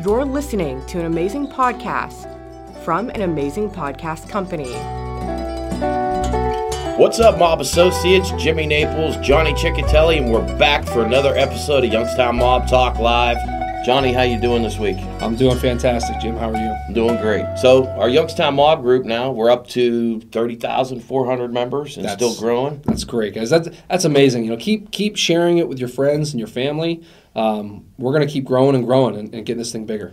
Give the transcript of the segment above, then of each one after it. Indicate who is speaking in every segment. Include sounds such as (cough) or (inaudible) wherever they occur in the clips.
Speaker 1: You're listening to an amazing podcast from an amazing podcast company.
Speaker 2: What's up, Mob Associates? Jimmy Naples, Johnny Chechitelli, and we're back for another episode of Youngstown Mob Talk Live. Johnny, how you doing this week?
Speaker 3: I'm doing fantastic, Jim. How are you?
Speaker 2: I'm doing great. So, our Youngstown Mob group now, we're up to 30,400 members and
Speaker 3: That's-
Speaker 2: still growing.
Speaker 3: That's great, guys. That's that's amazing. You know, keep keep sharing it with your friends and your family. Um, we're gonna keep growing and growing and, and getting this thing bigger.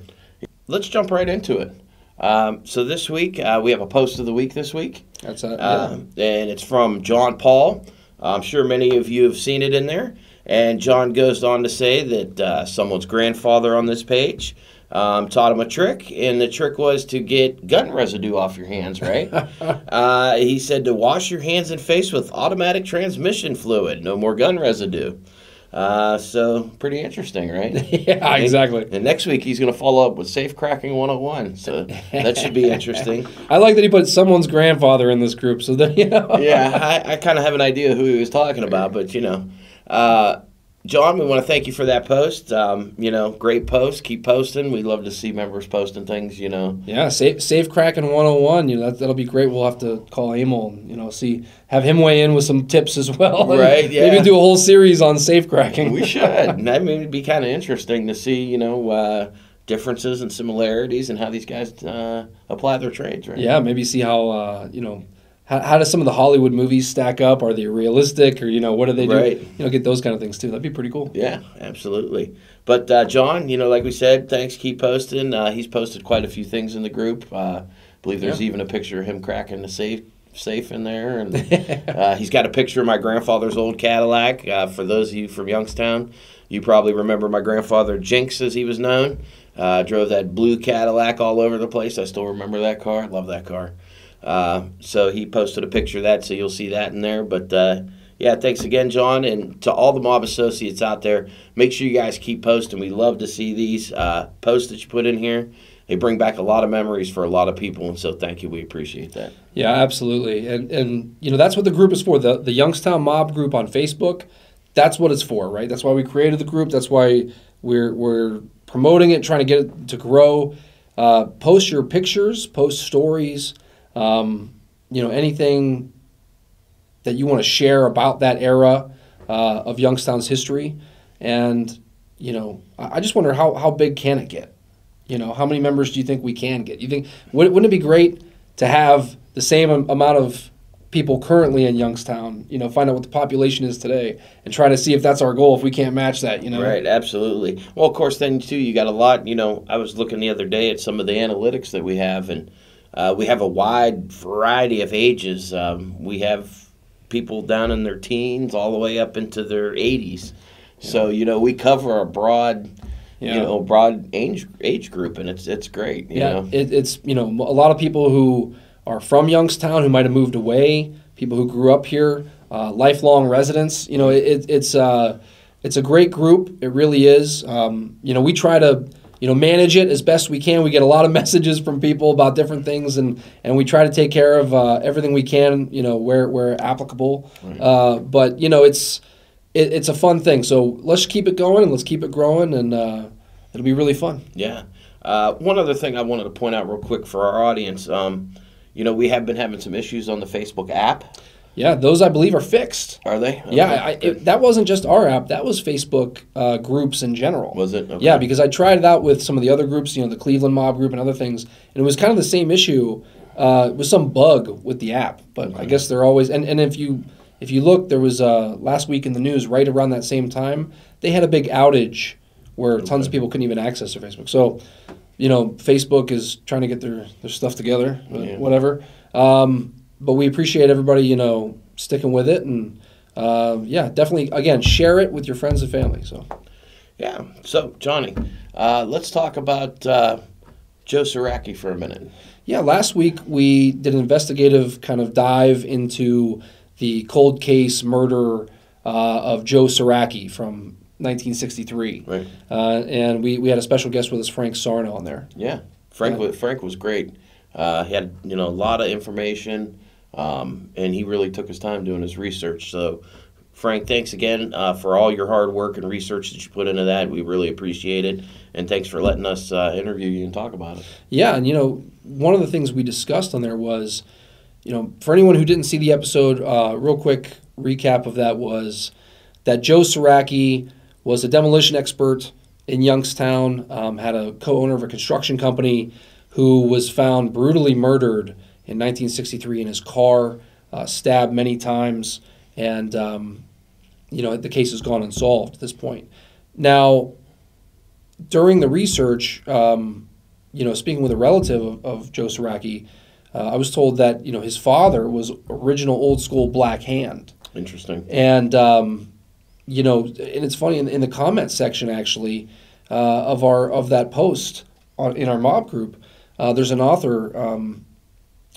Speaker 2: Let's jump right into it. Um, so, this week, uh, we have a post of the week this week.
Speaker 3: That's uh,
Speaker 2: Um, and it's from John Paul. I'm sure many of you have seen it in there. And John goes on to say that uh, someone's grandfather on this page um, taught him a trick, and the trick was to get gun residue off your hands, right? (laughs) uh, he said to wash your hands and face with automatic transmission fluid, no more gun residue. Uh, so, pretty interesting, right? (laughs)
Speaker 3: yeah, exactly.
Speaker 2: And next week he's going to follow up with Safe Cracking 101. So, that should be (laughs) interesting.
Speaker 3: I like that he put someone's grandfather in this group, so that you know.
Speaker 2: yeah, I, I kind of have an idea who he was talking about, but you know, uh, John, we want to thank you for that post. Um, you know, great post. Keep posting. We love to see members posting things. You know,
Speaker 3: Yeah, safe safe cracking 101. You know that that'll be great. We'll have to call Emil. and, You know, see have him weigh in with some tips as well.
Speaker 2: Right, yeah.
Speaker 3: Maybe do a whole series on safe cracking.
Speaker 2: we should. (laughs) that it'd be kind of interesting to see. You know, uh, differences and similarities and how these guys uh, apply their trades. Right.
Speaker 3: Yeah, maybe see how uh, you know how, how does some of the Hollywood movies stack up? Are they realistic, or you know what do they do?
Speaker 2: Right.
Speaker 3: You know, get those kind of things too. That'd be pretty cool.
Speaker 2: Yeah, absolutely. But uh, John, you know, like we said, thanks. Keep posting. Uh, he's posted quite a few things in the group. Uh, I believe there's
Speaker 3: Yeah.
Speaker 2: even a picture of him cracking the safe safe in there, and (laughs) uh, he's got a picture of my grandfather's old Cadillac. Uh, for those of you from Youngstown, you probably remember my grandfather Jinx, as he was known. Uh, drove that blue Cadillac all over the place. I still remember that car. Love that car. Uh, so he posted a picture of that, so you'll see that in there. But uh, yeah, thanks again, John, and to all the mob associates out there. Make sure you guys keep posting. We love to see these uh, posts that you put in here. They bring back a lot of memories for a lot of people, and so thank you. We appreciate that.
Speaker 3: Yeah, absolutely. And and you know that's what the group is for. The the Youngstown Mob group on Facebook. That's what it's for, right? That's why we created the group. That's why we're we're promoting it, trying to get it to grow. Uh, post your pictures, post stories. Um, you know anything that you want to share about that era uh, of Youngstown's history, and you know I just wonder how how big can it get? You know, how many members do you think we can get? You think would, wouldn't it be great to have the same amount of people currently in Youngstown? You know, find out what the population is today and try to see if that's our goal. If we can't match that, you know,
Speaker 2: Right, absolutely. Well, of course, then too, you got a lot. You know, I was looking the other day at some of the analytics that we have, and uh, we have a wide variety of ages. Um, we have people down in their teens all the way up into their 80s. So you know, we cover a broad,
Speaker 3: Yeah.
Speaker 2: you know, broad age age group, and it's it's great. You
Speaker 3: yeah,
Speaker 2: know,
Speaker 3: it, it's you know a lot of people who are from Youngstown who might have moved away, people who grew up here, uh, lifelong residents. You know, it, it's uh, it's a great group. It really is. Um, you know, we try to you know manage it as best we can. We get a lot of (laughs) messages from people about different things, and and we try to take care of uh, everything we can. You know, where where applicable. Uh, but you know, it's it, it's a fun thing. So let's keep it going and let's keep it growing, and uh, it'll be really fun.
Speaker 2: Yeah. Uh, one other thing I wanted to point out real quick for our audience. Um, you know, we have been having some issues on the Facebook app.
Speaker 3: Yeah, those I believe are fixed.
Speaker 2: Are they?
Speaker 3: Yeah, I, it, that wasn't just our app. That was Facebook uh, groups in general.
Speaker 2: Was it? Okay.
Speaker 3: Yeah, because I tried it out with some of the other groups, you know, the Cleveland Mob Group and other things, and it was kind of the same issue uh, with some bug with the app. But I guess they're always and, and if you if you look, there was uh, last week in the news right around that same time they had a big outage where tons of people couldn't even access their Facebook. So, you know, Facebook is trying to get their their stuff together,
Speaker 2: Yeah.
Speaker 3: whatever. Um, but we appreciate everybody, you know, sticking with it and. Uh, yeah, definitely. Again, share it with your friends and family. So,
Speaker 2: Yeah. So, Johnny, uh, let's talk about uh, Joe Saraki for a minute.
Speaker 3: Yeah, last week we did an investigative kind of dive into the cold case murder uh, of Joe Saraki from 1963.
Speaker 2: Right.
Speaker 3: Uh, and we, we had a special guest with us, Frank Sarno, on there.
Speaker 2: Yeah. Frank,
Speaker 3: Yeah.
Speaker 2: was, Frank was great. Uh, he had you know a lot of information, um, and he really took his time doing his research. So Frank, thanks again uh, for all your hard work and research that you put into that. We really appreciate it. And thanks for letting us uh, interview you and talk about it.
Speaker 3: Yeah, and you know, one of the things we discussed on there was, you know, for anyone who didn't see the episode, uh, real quick recap of that was that Joe Saracki was a demolition expert in Youngstown, um, had a co-owner of a construction company who was found brutally murdered in 1963 in his car, uh, stabbed many times, and um, you know the case has gone unsolved at this point. Now, during the research, um, you know, speaking with a relative of, of Joe Saracki, uh, I was told that you know his father was original old school Black Hand,
Speaker 2: Interesting.
Speaker 3: and um, you know, and it's funny in, in the comment section actually uh, of our of that post on, in our mob group. Uh, there's an author, um,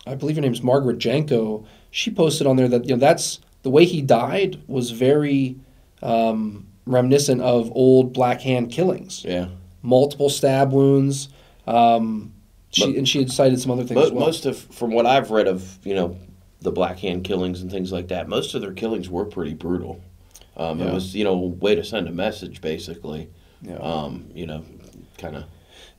Speaker 3: I believe her name's Margaret Janko. She posted on there that you know that's the way he died was very um, reminiscent of old Black Hand killings,
Speaker 2: Yeah.
Speaker 3: multiple stab wounds. Um, she
Speaker 2: But-
Speaker 3: and she had cited some other things
Speaker 2: Mo-
Speaker 3: as well.
Speaker 2: Most of, from what I've read of, you know, the Black Hand killings and things like that, most of their killings were pretty brutal. Um, It was, you know, way to send a message, basically.
Speaker 3: Yeah.
Speaker 2: Um, you know, kind of.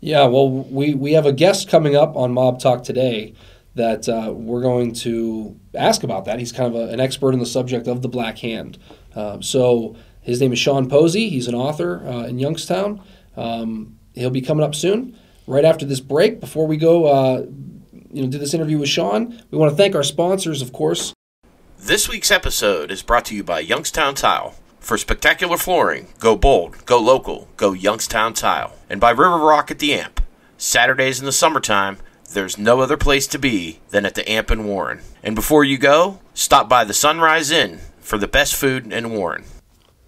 Speaker 3: Yeah, well, we, we have a guest coming up on Mob Talk today that uh, we're going to ask about that. He's kind of a, an expert in the subject of the Black Hand. Um, so his name is Sean Posey. He's an author uh, in Youngstown. Um, he'll be coming up soon. Right after this break, before we go, uh, you know, do this interview with Sean, we want to thank our sponsors, of course.
Speaker 2: This week's episode is brought to you by Youngstown Tile. For spectacular flooring, go bold, go local, go Youngstown Tile. And by River Rock at the Amp. Saturdays in the summertime, there's no other place to be than at the Amp in Warren. And before you go, stop by the Sunrise Inn for the best food in Warren.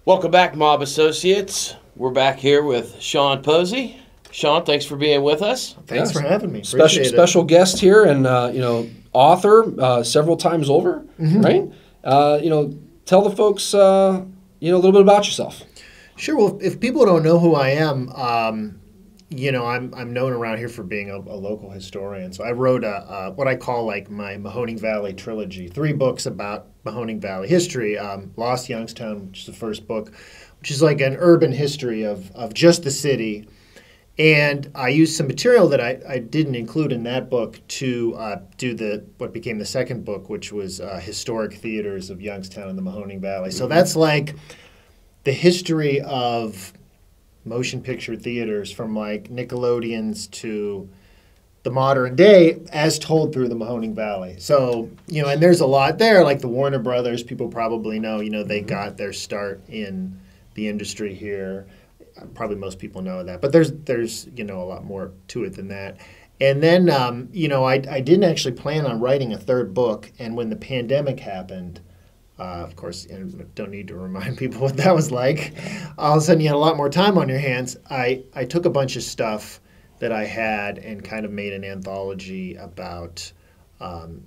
Speaker 2: Welcome back, Mob Associates. We're back here with Sean Posey. Sean, thanks for being with us.
Speaker 4: Thanks
Speaker 3: Yes.
Speaker 4: for having me.
Speaker 3: Special
Speaker 4: it.
Speaker 3: special guest here, and uh, you know, author uh, several times over,
Speaker 4: Mm-hmm.
Speaker 3: right? Uh, you know, tell the folks, uh, you know, a little bit about yourself.
Speaker 4: Sure. Well, if people don't know who I am, um, you know, I'm I'm known around here for being a, a local historian. So I wrote a, uh what I call like my Mahoning Valley trilogy, three books about Mahoning Valley history. Um, Lost Youngstown, which is the first book, which is like an urban history of of just the city. And I used some material that I, I didn't include in that book to uh, do the what became the second book, which was uh, historic theaters of Youngstown and the Mahoning Valley. So that's like the history of motion picture theaters from like Nickelodeons to the modern day as told through the Mahoning Valley. So, you know, and there's a lot there, like the Warner Brothers, people probably know, you know, they got their start in the industry here. Probably most people know that, but there's there's you know a lot more to it than that. And then um, you know I, I didn't actually plan on writing a third book, and when the pandemic happened, uh, of course, and don't need to remind (laughs) people what that was like. All of a sudden, you had a lot more time on your hands. I, I took a bunch of stuff that I had and kind of made an anthology about. Um,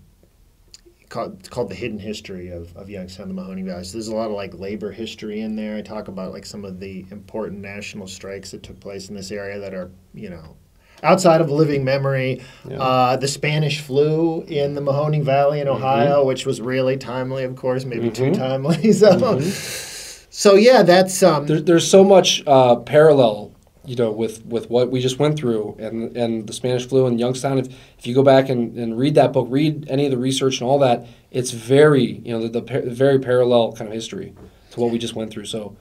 Speaker 4: called, it's called the hidden history of, of Youngstown, the Mahoning Valley. So there's a lot of like labor history in there. I talk about like some of the important national strikes that took place in this area that are you know outside of living memory. Uh, the Spanish flu in the Mahoning Valley in Ohio, which was really timely, of course, maybe too timely. (laughs) So, so yeah, that's um,
Speaker 3: There, there's so much uh, parallel, you know, with, with what we just went through and and the Spanish flu in Youngstown. If if you go back and, and read that book, read any of the research and all that, it's very you know the, the par- very parallel kind of history to what we just went through. So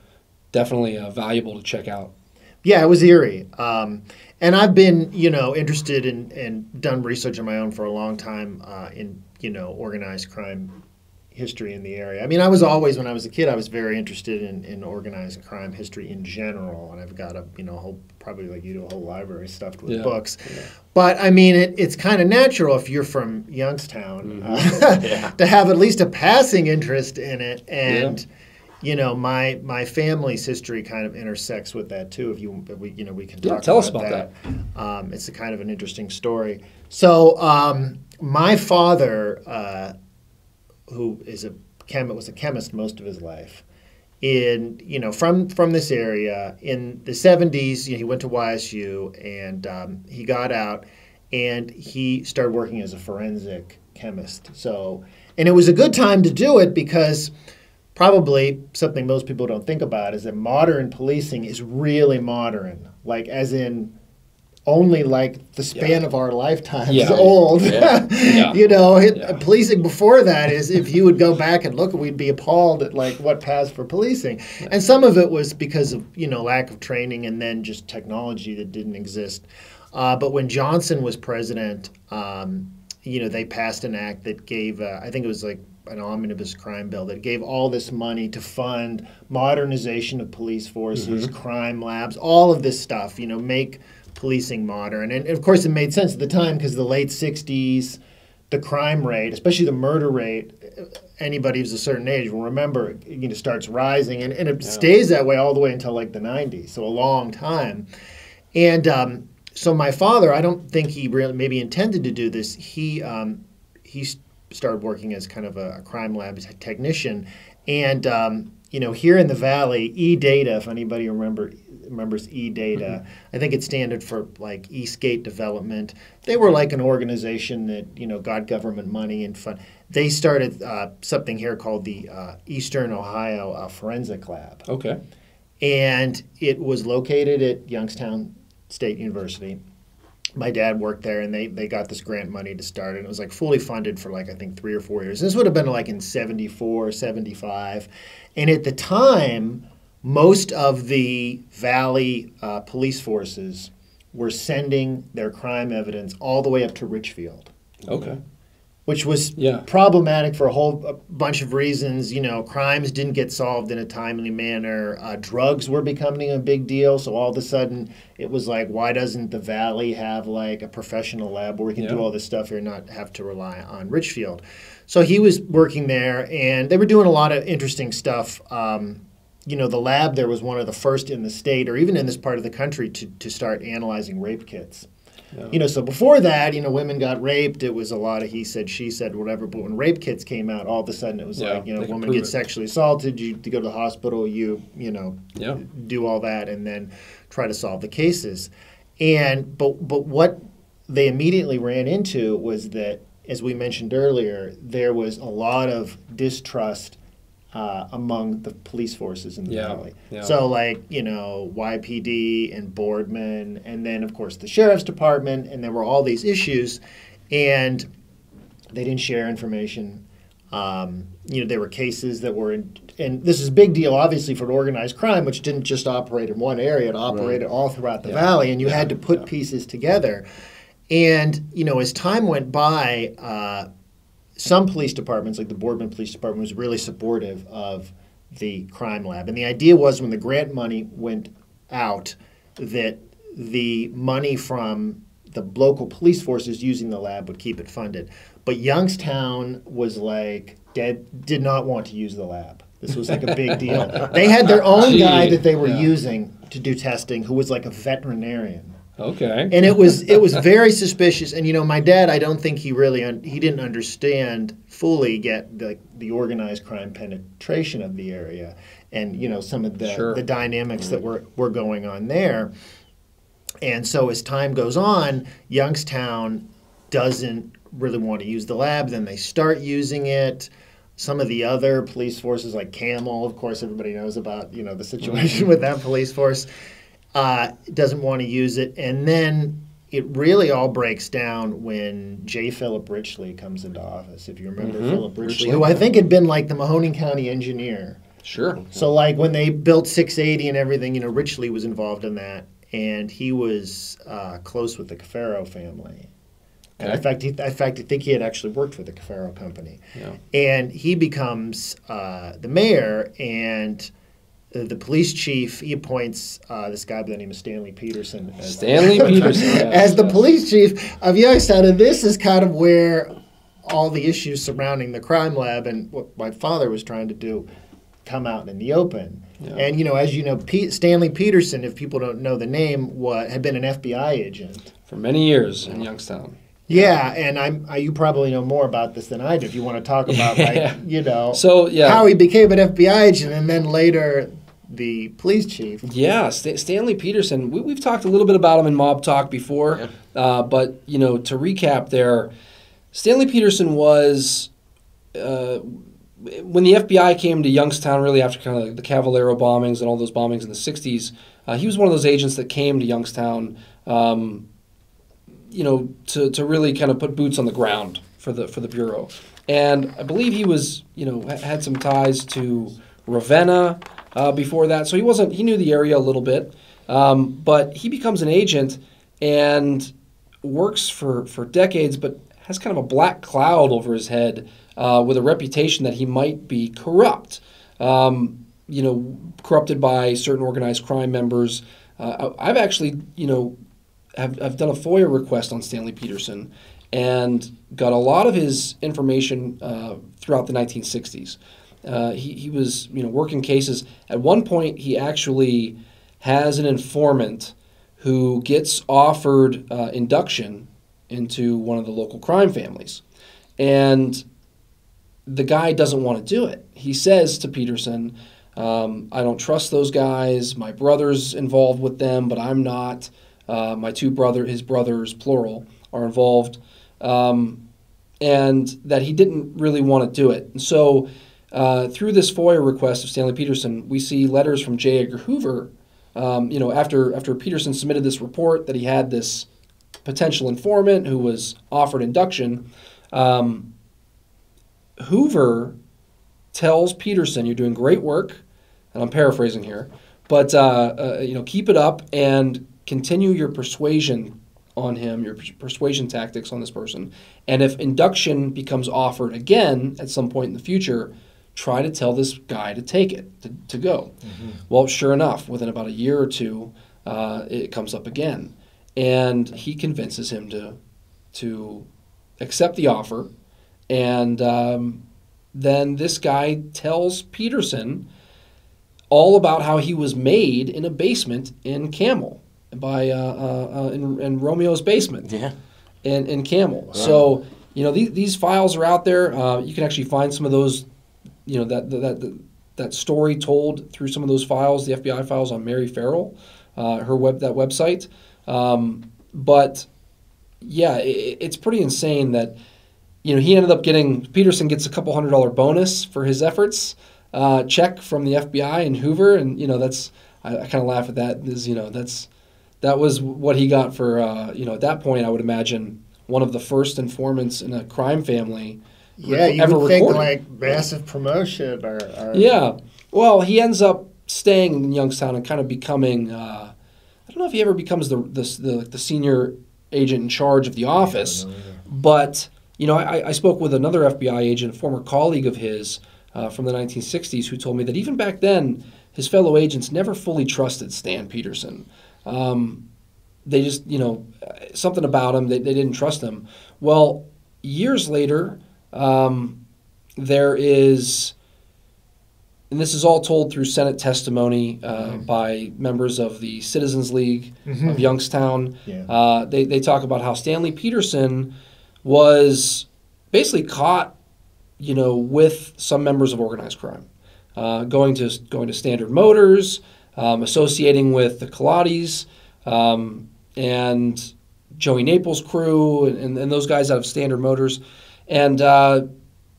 Speaker 3: definitely uh, valuable to check out.
Speaker 4: Yeah, it was eerie. Um, and I've been, you know, interested in and done research on my own for a long time uh, in, you know, organized crime history in the area. I mean, I was always, when I was a kid, I was very interested in, in organized crime history in general. And I've got a, you know, whole, probably like you do, a whole library stuffed with
Speaker 3: Yeah.
Speaker 4: books. But I mean, it, it's kind of natural if you're from Youngstown uh, (laughs) to have at least a passing interest in it. And, you know, my my family's history kind of intersects with that too. If you, if we, you know, we can
Speaker 3: Yeah,
Speaker 4: talk
Speaker 3: tell us
Speaker 4: about
Speaker 3: about
Speaker 4: that. Um, it's a kind of an interesting story. So, um, my father, uh, who is a chem was a chemist most of his life, in you know from from this area in the 70s you know, he went to YSU and um, he got out and he started working as a forensic chemist so and it was a good time to do it because probably something most people don't think about is that modern policing is really modern, like as in only like the span of our lifetimes
Speaker 3: Yeah. (laughs)
Speaker 4: old.
Speaker 2: Yeah. (laughs)
Speaker 3: Yeah.
Speaker 4: you know, it,
Speaker 3: Yeah.
Speaker 4: policing before that is if you would go back and look, we'd be appalled at like what passed for policing. And some of it was because of you know lack of training and then just technology that didn't exist. Uh, but when Johnson was president, um, you know, they passed an act that gave, uh, I think it was like an omnibus crime bill that gave all this money to fund modernization of police forces, crime labs, all of this stuff, you know, make policing modern. And, of course, it made sense at the time because the late 60s, the crime rate, especially the murder rate, anybody who's a certain age will remember, you know, starts rising. And, and it stays that way all the way until like the 90s, so a long time. And um, so my father, I don't think he really maybe intended to do this. He um, he started working as kind of a, a crime lab technician, and um, you know here in the valley, E Data. If anybody remember remembers E Data, I think it standard for like Eastgate Development. They were like an organization that you know got government money and fund. They started uh, something here called the uh, Eastern Ohio uh, Forensic Lab
Speaker 3: Okay.
Speaker 4: and it was located at Youngstown State University. My dad worked there, and they, they got this grant money to start. And it was like fully funded for like I think three or four years. This would have been like in 74, 75. and at the time, most of the Valley uh, police forces were sending their crime evidence all the way up to Richfield
Speaker 3: Okay.
Speaker 4: Which was
Speaker 3: Yeah.
Speaker 4: problematic for a whole a bunch of reasons. You know, crimes didn't get solved in a timely manner. Uh, drugs were becoming a big deal. So all of a sudden, it was like, why doesn't the Valley have like a professional lab where we can do all this stuff here and not have to rely on Richfield? So he was working there, and they were doing a lot of interesting stuff. Um, you know, the lab there was one of the first in the state, or even in this part of the country, to, to start analyzing rape kits. You know, so before that, you know, women got raped. It was a lot of he said, she said, whatever. But when rape kits came out, all of a sudden it was
Speaker 3: Yeah,
Speaker 4: like, you know, woman gets
Speaker 3: it.
Speaker 4: sexually assaulted, you to go to the hospital, you, you know,
Speaker 3: Yeah.
Speaker 4: do all that, and then try to solve the cases. And but but what they immediately ran into was that, as we mentioned earlier, there was a lot of distrust uh, among the police forces in the
Speaker 3: Yeah,
Speaker 4: valley.
Speaker 3: yeah.
Speaker 4: So like you know YPD and Boardman, and then of course the sheriff's department, and there were all these issues, and they didn't share information. Um, you know, there were cases that were, in, and this is a big deal, obviously, for an organized crime, which didn't just operate in one area; it operated all throughout the
Speaker 3: Yeah.
Speaker 4: valley, and you had to put pieces together. And you know, as time went by, uh, some police departments, like the Boardman Police Department, was really supportive of the crime lab. And the idea was when the grant money went out, that the money from the local police forces using the lab would keep it funded. But Youngstown was like dead, did not want to use the lab. This was like a big deal. (laughs) They had their own guy that they were
Speaker 3: yeah.
Speaker 4: using to do testing, who was like a veterinarian
Speaker 3: Okay.
Speaker 4: and it was it was very suspicious and you know my dad i don't think he really un- he didn't understand fully get the, the organized crime penetration of the area and you know some of the,
Speaker 3: Sure.
Speaker 4: the dynamics that mm-hmm. were, were going on there. And so as time goes on youngstown doesn't really want to use the lab then they start using it. Some of the other police forces like Campbell of course everybody knows about you know the situation mm-hmm. with that police force uh, doesn't want to use it, and then it really all breaks down when J. Philip Richley comes into office. If you remember Philip Richley,
Speaker 3: Richley,
Speaker 4: who I think had been like the Mahoning County engineer.
Speaker 3: Sure.
Speaker 4: So like when they built 680 and everything, you know, Richley was involved in that, and he was uh, close with the Cafaro family. And in fact, he, in fact, I think he had actually worked for the Cafaro company.
Speaker 3: Yeah.
Speaker 4: And he becomes uh, the mayor, and uh, the police chief he appoints uh, this guy by the name of Stanley Peterson as,
Speaker 3: Stanley (laughs) Peterson. yes,
Speaker 4: as the
Speaker 3: yes.
Speaker 4: police chief of Youngstown. And this is kind of where all the issues surrounding the crime lab and what my father was trying to do come out in the open.
Speaker 3: Yeah.
Speaker 4: And you know, as you know, Pete, Stanley Peterson, if people don't know the name, what had been an FBI agent.
Speaker 3: For many years in Youngstown.
Speaker 4: Yeah, and I'm I, you probably know more about this than I do. If you want to talk about (laughs) like
Speaker 3: Yeah.
Speaker 4: you know
Speaker 3: So, yeah.
Speaker 4: how he became an FBI agent and then later the police chief.
Speaker 3: Yeah, St- Stanley Peterson. We, we've talked a little bit about him in Mob Talk before,
Speaker 2: Yeah.
Speaker 3: uh, but you know, to recap, there, Stanley Peterson was uh, when the FBI came to Youngstown, really after kind of the Cavallaro bombings and all those bombings in the '60s, uh, he was one of those agents that came to Youngstown, um, you know, to, to really kind of put boots on the ground for the for the bureau. And I believe he was, you know, had some ties to Ravenna uh, before that, so he wasn't. He knew the area a little bit, um, but he becomes an agent and works for for decades, but has kind of a black cloud over his head uh, with a reputation that he might be corrupt. Um, you know, corrupted by certain organized crime members. Uh, I've actually, you know, have, have done a FOIA request on Stanley Peterson and got a lot of his information uh, throughout the 1960s. Uh, he, he was, you know, working cases. At one point, he actually has an informant who gets offered uh, induction into one of the local crime families. And the guy doesn't want to do it. He says to Peterson, um, I don't trust those guys. My brother's involved with them, but I'm not. Uh, my two brother, his brothers, plural, are involved, um, and that he didn't really want to do it. And so, uh, through this FOIA request of Stanley Peterson, we see letters from J. Edgar Hoover. Um, you know, after after Peterson submitted this report that he had this potential informant who was offered induction, um, Hoover tells Peterson, "You're doing great work," and I'm paraphrasing here, but uh, uh, you know, keep it up and continue your persuasion on him, your persuasion tactics on this person. And if induction becomes offered again at some point in the future, try to tell this guy to take it, to, to go. Well, sure enough, within about a year or two, uh, it comes up again, and he convinces him to to accept the offer, and um, then this guy tells Peterson all about how he was made in a basement in Campbell by uh, uh, uh, in, in Romeo's basement
Speaker 2: Yeah.
Speaker 3: in, in Campbell. So you know these, these files are out there. Uh, you can actually find some of those, you know that that that, story told through some of those files, the FBI files on Mary Ferrell, uh, her web that website. Um, but yeah, it, it's pretty insane that you know he ended up getting Peterson gets a couple hundred dollar bonus for his efforts. Uh, check from the FBI and Hoover, and you know that's I, I kind of laugh at that. Is you know that's that was what he got for uh, you know at that point I would imagine one of the first informants in a crime family
Speaker 4: Yeah, you
Speaker 3: ever
Speaker 4: would think
Speaker 3: recorded.
Speaker 4: like massive promotion or, or
Speaker 3: Yeah. Well, he ends up staying in Youngstown and kind of becoming. Uh, I don't know if he ever becomes the the, the the senior agent in charge of the office, but you know, I, I spoke with another FBI agent, a former colleague of his uh, from the 1960s, who told me that even back then, his fellow agents never fully trusted Stan Peterson. Um, they just, you know, something about him, they, they didn't trust him. Well, years later, um, there is and this is all told through Senate testimony uh, by members of the Citizens League of Youngstown.
Speaker 4: Yeah.
Speaker 3: Uh, they, they talk about how Stanley Peterson was basically caught, you know, with some members of organized crime, uh, going to going to Standard Motors, um, associating with the Colades, um, and Joey Naples' crew, and, and those guys out of Standard Motors, and uh,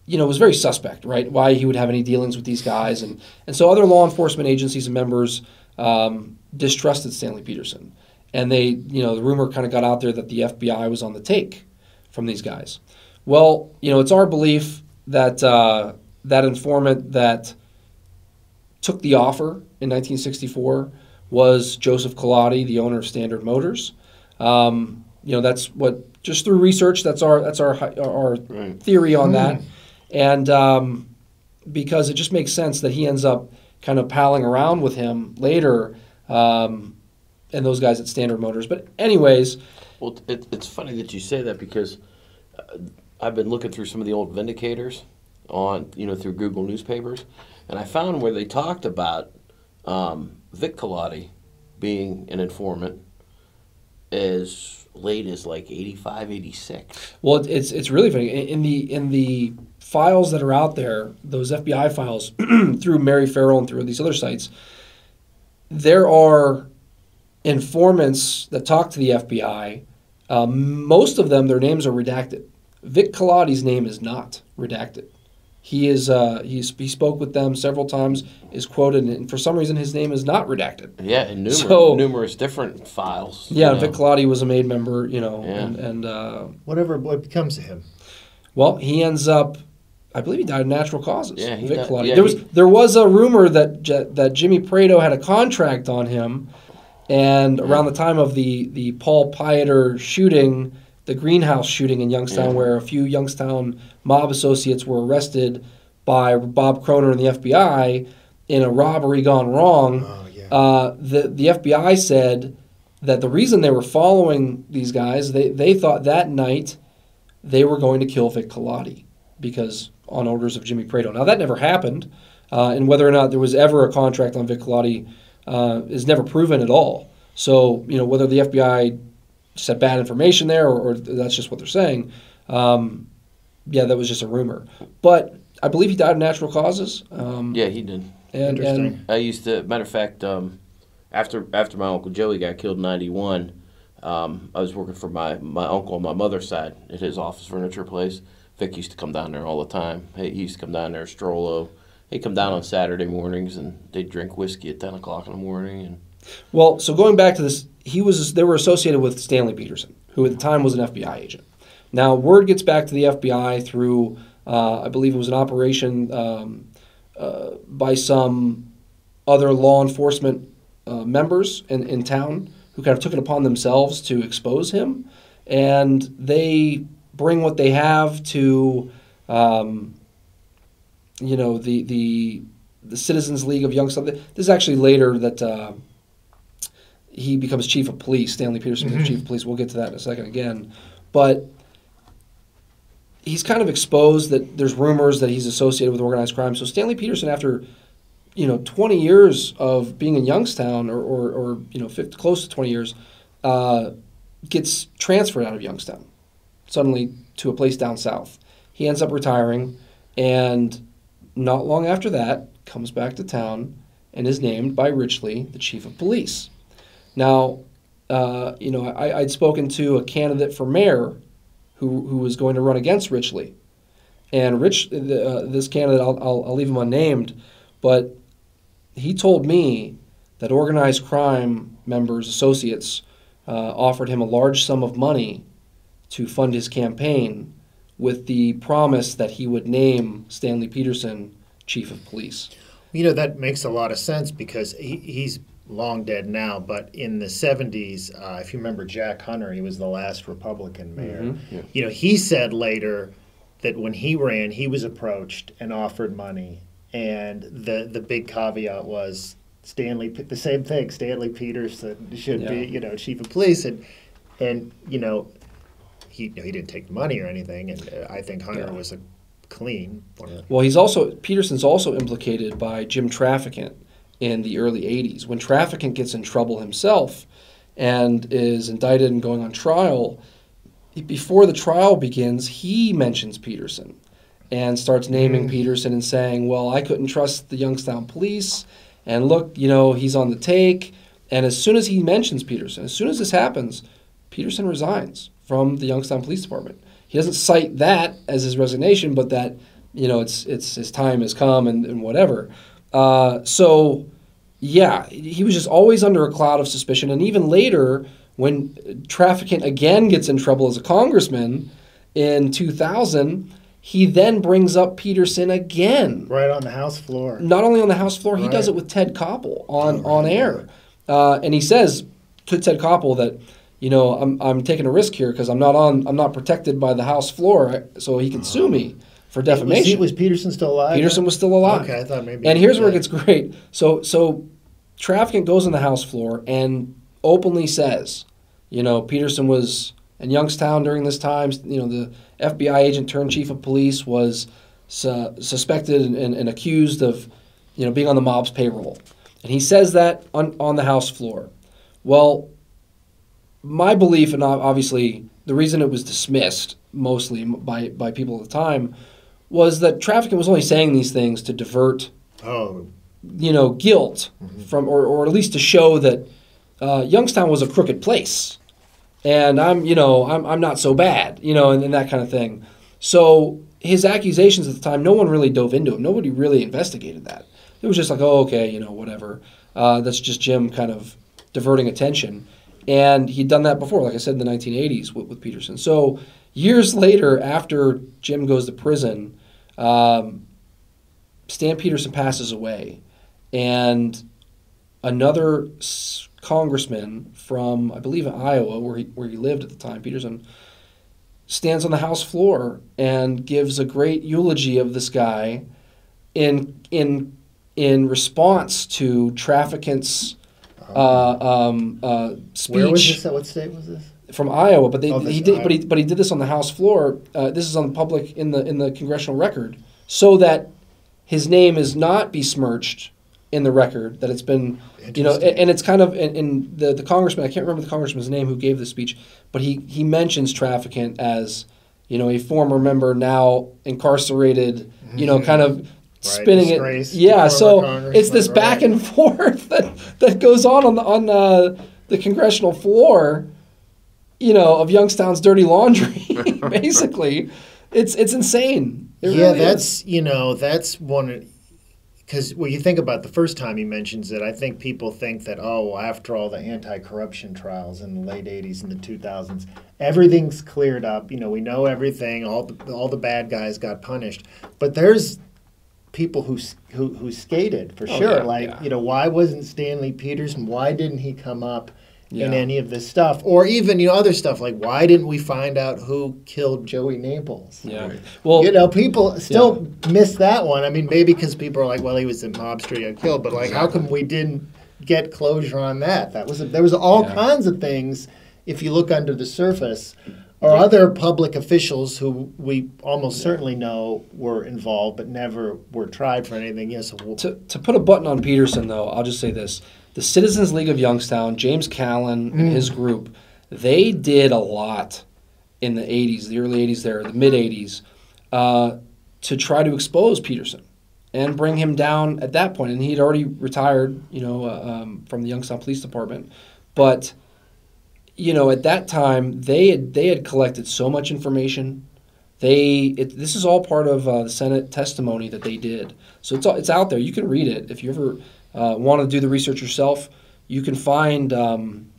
Speaker 3: you know, was very suspect, right? Why he would have any dealings with these guys, and and so other law enforcement agencies and members um, distrusted Stanley Peterson, and they, you know, the rumor kind of got out there that the FBI was on the take from these guys. Well, you know, it's our belief that uh, that informant that took the offer in 1964 was Joseph Colati, the owner of Standard Motors. Um, you know, that's what just through research. That's our that's our our
Speaker 2: Right.
Speaker 3: theory on that, and um, because it just makes sense that he ends up kind of palling around with him later, um, and those guys at Standard Motors. But anyways,
Speaker 2: Well, it, it's funny that you say that because uh, I've been looking through some of the old Vindicators on, you know, through Google newspapers, and I found where they talked about um, Vic Colati being an informant as late as like 85, 86.
Speaker 3: Well, it's it's really funny in the in the files that are out there, those FBI files (clears throat) through Mary Ferrell and through these other sites. There are informants that talk to the FBI. Um, most of them, their names are redacted. Vic Colati's name is not redacted. He is uh, he's, he spoke with them several times, is quoted, and for some reason his name is not redacted.
Speaker 2: Yeah, and numerous,
Speaker 3: So-
Speaker 2: numerous different files.
Speaker 3: Yeah,
Speaker 2: you
Speaker 3: and
Speaker 2: know.
Speaker 3: Vic Colati was a made member, you know,
Speaker 2: Yeah.
Speaker 3: and, and uh,
Speaker 4: Whatever what becomes of him.
Speaker 3: well, he ends up. I believe he died of natural causes.
Speaker 2: Yeah, he
Speaker 3: Vic
Speaker 2: died-
Speaker 3: Colati.
Speaker 2: yeah,
Speaker 3: there was
Speaker 2: he-
Speaker 3: there was a rumor that J- that Jimmy Prato had a contract on him, and around the time of the the Paul Pieter shooting, the greenhouse shooting in Youngstown,
Speaker 2: Yeah.
Speaker 3: where a few Youngstown mob associates were arrested by Bob Croner and the FBI in a robbery gone wrong.
Speaker 4: Oh yeah.
Speaker 3: Uh, the the FBI said that the reason they were following these guys, they, they thought that night they were going to kill Vic Colati because on orders of Jimmy Prato. Now that never happened, uh, and whether or not there was ever a contract on Vic Colati uh, is never proven at all. So you know whether the FBI just had bad information there or, or that's just what they're saying. Um, yeah, that was just a rumor, but I believe he died of natural causes. Um,
Speaker 2: Yeah, he did.
Speaker 3: and,
Speaker 4: Interesting.
Speaker 3: and
Speaker 2: I used to. Matter of fact, um, after after my uncle Joey got killed in '91, um, I was working for my my uncle on my mother's side at his office furniture place. Vic used to come down there all the time. He he used to come down there, Strollo. He'd come down on Saturday mornings and they'd drink whiskey at ten o'clock in the morning. And
Speaker 3: Well, so going back to this, he was they were associated with Stanley Peterson, who at the time was an FBI agent. Now word gets back to the FBI through, uh, I believe it was an operation um, uh, by some other law enforcement uh, members in, in town who kind of took it upon themselves to expose him, and they bring what they have to, um, you know, the the the Citizens League of Young Youngstown. This is actually later that. He becomes chief of police. Stanley Peterson becomes chief of police. We'll get to that in a second again, but he's kind of exposed that there's rumors that he's associated with organized crime. So Stanley Peterson, after you know 20 years of being in Youngstown, or or, or you know 50, close to 20 years, uh, gets transferred out of Youngstown suddenly to a place down south. He ends up retiring, and not long after that comes back to town and is named by Richley the chief of police. Now, uh, you know, I, I'd spoken to a candidate for mayor who, who was going to run against Richley. And Rich, the, uh, this candidate, I'll, I'll, I'll leave him unnamed, but he told me that organized crime members, associates, uh, offered him a large sum of money to fund his campaign with the promise that he would name Stanley Peterson chief of police.
Speaker 4: You know, that makes a lot of sense because he, he's long dead now, but in the 70s, uh, if you remember Jack Hunter, he was the last Republican mayor. You know, he said later that when he ran, he was approached and offered money. And the, the big caveat was Stanley, the same thing, Stanley Peterson should be, you know, chief of police. And, and you know, he, he didn't take money or anything. And uh, I think Hunter
Speaker 3: Yeah.
Speaker 4: was a clean.
Speaker 3: Well, he's also Peterson's also implicated by Jim Traficant in the early '80s when Traficant gets in trouble himself and is indicted and going on trial. Before the trial begins, he mentions Peterson and starts mm-hmm. naming Peterson and saying, "Well, I couldn't trust the Youngstown police, and look, you know, he's on the take." And as soon as he mentions Peterson, as soon as this happens, Peterson resigns from the Youngstown Police Department. He doesn't cite that as his resignation, but that you know it's it's his time has come and, and whatever. Uh, so yeah, he was just always under a cloud of suspicion, and even later when Traficant again gets in trouble as a congressman in 2000, he then brings up Peterson again.
Speaker 4: Right on the House floor.
Speaker 3: not only on the House floor, he does it with Ted Koppel on, on air. Uh, and he says to Ted Koppel that, you know, I'm, I'm taking a risk here because I'm not on I'm not protected by the House floor, so he can sue me for
Speaker 4: Was,
Speaker 3: defamation.
Speaker 4: was Peterson still alive?
Speaker 3: Peterson was still alive.
Speaker 4: Okay, I thought maybe.
Speaker 3: And
Speaker 4: he
Speaker 3: here's where it gets great. So so Traficant goes on the House floor and openly says, you know, Peterson was in Youngstown during this time. You know, the FBI agent turned chief of police was su- suspected and, and, and accused of, you know, being on the mob's payroll. And he says that on, on the House floor. Well, my belief, and obviously the reason it was dismissed mostly by, by people at the time, was that Traficant was only saying these things to divert
Speaker 4: Oh,
Speaker 3: you know, guilt from, or, or at least to show that uh, Youngstown was a crooked place, and I'm, you know, I'm, I'm not so bad, you know, and, and that kind of thing. So his accusations at the time, no one really dove into it. Nobody really investigated that. It was just like, oh, okay, you know, whatever. Uh, that's just Jim kind of diverting attention. And he'd done that before, like I said, in the 1980s with, with Peterson. So years later, after Jim goes to prison, um, Stan Peterson passes away. And another congressman from, I believe, Iowa, where he, where he lived at the time, Peterson, stands on the House floor and gives a great eulogy of this guy in in in response to Traficant's uh, um, uh, speech.
Speaker 4: Where was this? What state was this?
Speaker 3: From Iowa, but they,
Speaker 4: Oh,
Speaker 3: he did, but he, but he did this on the House floor. Uh, this is on the public in the in the congressional record, so that his name is not besmirched in the record. That it's been, you know, and, and it's kind of in, the the congressman. I can't remember the congressman's name who gave the speech, but he he mentions Traficant as, you know, a former member now incarcerated. You know, kind of spinning it. Yeah, so it's this back and (laughs) forth that that goes on on the on uh, the congressional floor you know, of Youngstown's dirty laundry. (laughs) basically, it's it's insane. It
Speaker 4: yeah,
Speaker 3: really is.
Speaker 4: that's you know that's one because when you think about the first time he mentions it, I think people think that oh, well, after all the anti-corruption trials in the late '80s and the 2000s, everything's cleared up. You know, we know everything. All the all the bad guys got punished, but there's people who who, who skated for
Speaker 3: Oh,
Speaker 4: sure.
Speaker 3: yeah,
Speaker 4: like
Speaker 3: yeah.
Speaker 4: you know, why wasn't Stanley Peterson? Why didn't he come up? In any of this stuff, or even you know other stuff like why didn't we find out who killed Joey Naples?
Speaker 3: yeah. Well,
Speaker 4: you know, people still miss that one. I mean, maybe because people are like, "Well, he was a mobster, he got killed," but like, how come we didn't get closure on that? That was there was all
Speaker 3: Yeah.
Speaker 4: kinds of things. If you look under the surface, or other public officials who we almost certainly know were involved but never were tried for anything. Yes, we'll,
Speaker 3: to, to put a button on Peterson, though, I'll just say this: the Citizens League of Youngstown, James Callan and his group, they did a lot in the '80s, the early '80s, there, the mid '80s, uh, to try to expose Peterson and bring him down at that point. And he'd already retired, you know, uh, um, from the Youngstown Police Department, but you know, at that time, they had they had collected so much information. They it, this is all part of uh, the Senate testimony that they did. So it's all, it's out there. You can read it if you ever uh, want to do the research yourself. You can find um,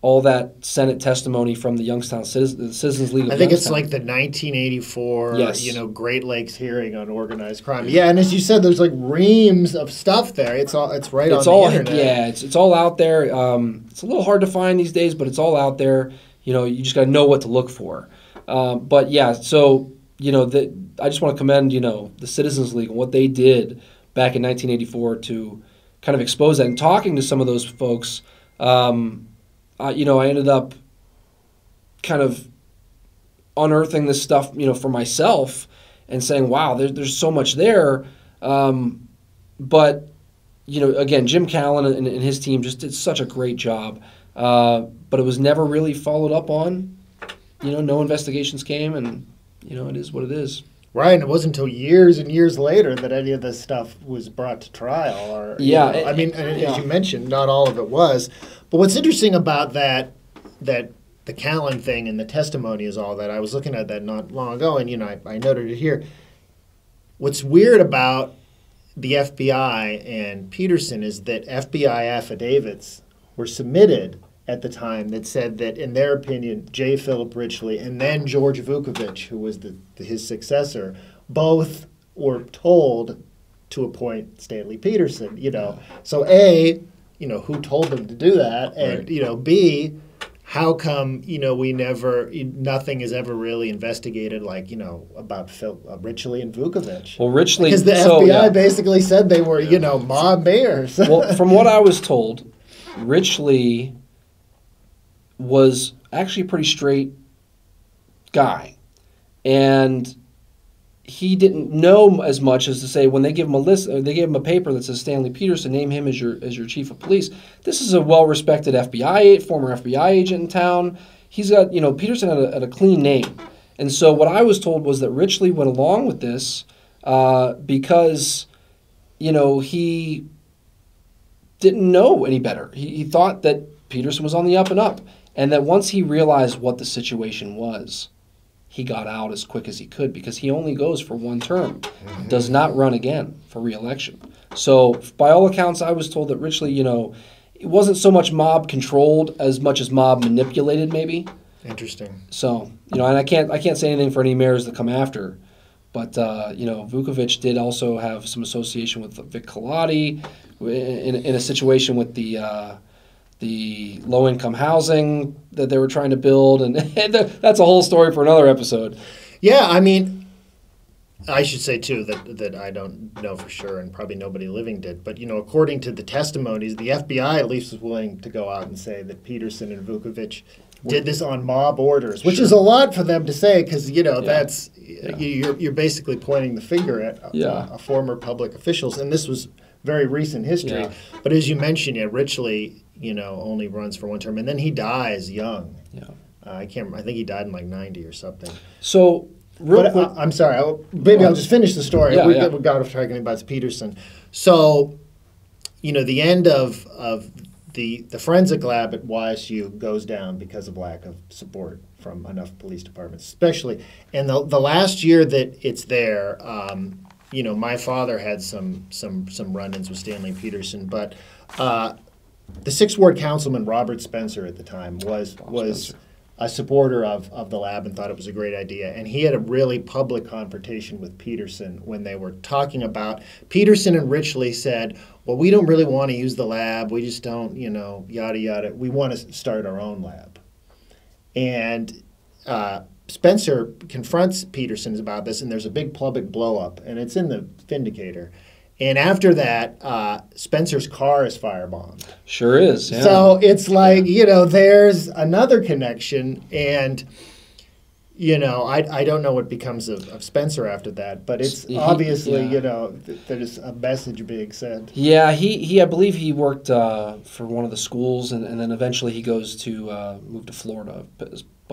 Speaker 3: all that Senate testimony from the Youngstown Citizens, Citizens League. Of
Speaker 4: I think it's like the 1984,
Speaker 3: Yes.
Speaker 4: you know, Great Lakes hearing on organized crime. Yeah, and as you said, there's like reams of stuff there. It's all it's right
Speaker 3: it's
Speaker 4: on
Speaker 3: all
Speaker 4: the internet.
Speaker 3: yeah it's, it's all out there um, it's a little hard to find these days but it's all out there you know you just got to know what to look for um, but yeah so you know the, i just want to commend you know the citizens league and what they did back in 1984 to kind of expose that and talking to some of those folks um, I, you know i ended up kind of unearthing this stuff you know for myself and saying wow there, there's so much there um, but you know, again, Jim Callan and, and his team just did such a great job, uh, but it was never really followed up on. You know, no investigations came, and you know, it is what it is.
Speaker 4: Right, and it wasn't until years and years later that any of this stuff was brought to trial. Or you
Speaker 3: Yeah,
Speaker 4: know,
Speaker 3: it-
Speaker 4: I mean, and
Speaker 3: yeah.
Speaker 4: as you mentioned, not all of it was. But what's interesting about that that the Callan thing and the testimony is all that. I was looking at that not long ago, and you know, I, I noted it here. What's weird about the FBI and Peterson is that FBI affidavits were submitted at the time that said that, in their opinion, J. Philip Richley and then George Vukovich, who was the, his successor, both were told to appoint Stanley Peterson. You know, so a, you know, who told them to do that, and
Speaker 3: Right.
Speaker 4: you know, b, how come you know we never nothing is ever really investigated like you know about Phil uh, Richley and Vukovich
Speaker 3: Well, Richley,
Speaker 4: because the
Speaker 3: so,
Speaker 4: FBI
Speaker 3: yeah.
Speaker 4: basically said they were you know mob mayors.
Speaker 3: well, from what I was told, (laughs) Richley was actually a pretty straight guy, and he didn't know as much as to say when they give him a list, they gave him a paper that says Stanley Peterson, name him as your as your chief of police. This is a well-respected FBI former FBI agent in town. He's got you know Peterson had a, had a clean name, and so what I was told was that Richley went along with this uh, because you know he didn't know any better. He, he thought that Peterson was on the up and up, and that once he realized what the situation was, he got out as quick as he could because he only goes for one term, does not run again for reelection. So, by all accounts, I was told that Richley, you know, it wasn't so much mob controlled as much as mob manipulated, maybe.
Speaker 4: Interesting.
Speaker 3: So, you know, and I can't I can't say anything for any mayors that come after, but uh, you know, Vukovic did also have some association with Vic Colati in, in a situation with the. Uh, the low income housing that they were trying to build, and, (laughs) and that's a whole story for another episode.
Speaker 4: Yeah, I mean, I should say too that that I don't know for sure, and probably nobody living did. But you know, according to the testimonies, the FBI at least was willing to go out and say that Peterson and Vukovic did this on mob orders, which
Speaker 3: Sure.
Speaker 4: is a lot for them to say because you know
Speaker 3: Yeah.
Speaker 4: that's you're you're basically pointing the finger at uh,
Speaker 3: Yeah.
Speaker 4: uh, former public officials, and this was very recent history.
Speaker 3: Yeah.
Speaker 4: But as you mentioned, yeah, Richley, you know, only runs for one term, and then he dies young.
Speaker 3: Yeah.
Speaker 4: Uh, I can't. remember. I think he died in like ninety or something.
Speaker 3: So, real
Speaker 4: But
Speaker 3: quick,
Speaker 4: uh, I'm sorry. I'll, maybe I'll just finish the story.
Speaker 3: Yeah,
Speaker 4: we,
Speaker 3: yeah.
Speaker 4: we got off track about Peterson. So, you know, the end of of the the forensic lab at YSU goes down because of lack of support from enough police departments, especially. And the the last year that it's there, um, you know, my father had some some some run-ins with Stanley Peterson, but. Uh, the sixth ward councilman Robert Spencer at the time was was
Speaker 3: Spencer.
Speaker 4: a supporter of, of the lab and thought it was a great idea. And he had a really public confrontation with Peterson when they were talking about Peterson and Richley said, Well, we don't really want to use the lab. We just don't, you know, yada yada. We want to start our own lab. And uh, Spencer confronts Peterson about this, and there's a big public blow up, and it's in the Vindicator. And after that, uh, Spencer's car is firebombed.
Speaker 3: sure is. Yeah.
Speaker 4: So it's like, you know, there's another connection. And, you know, I, I don't know what becomes of, of Spencer after that, but it's
Speaker 3: He-
Speaker 4: obviously,
Speaker 3: yeah.
Speaker 4: you know, th- there's a message being sent.
Speaker 3: Yeah, he, he I believe he worked uh, for one of the schools, and, and then eventually he goes to uh, move to Florida,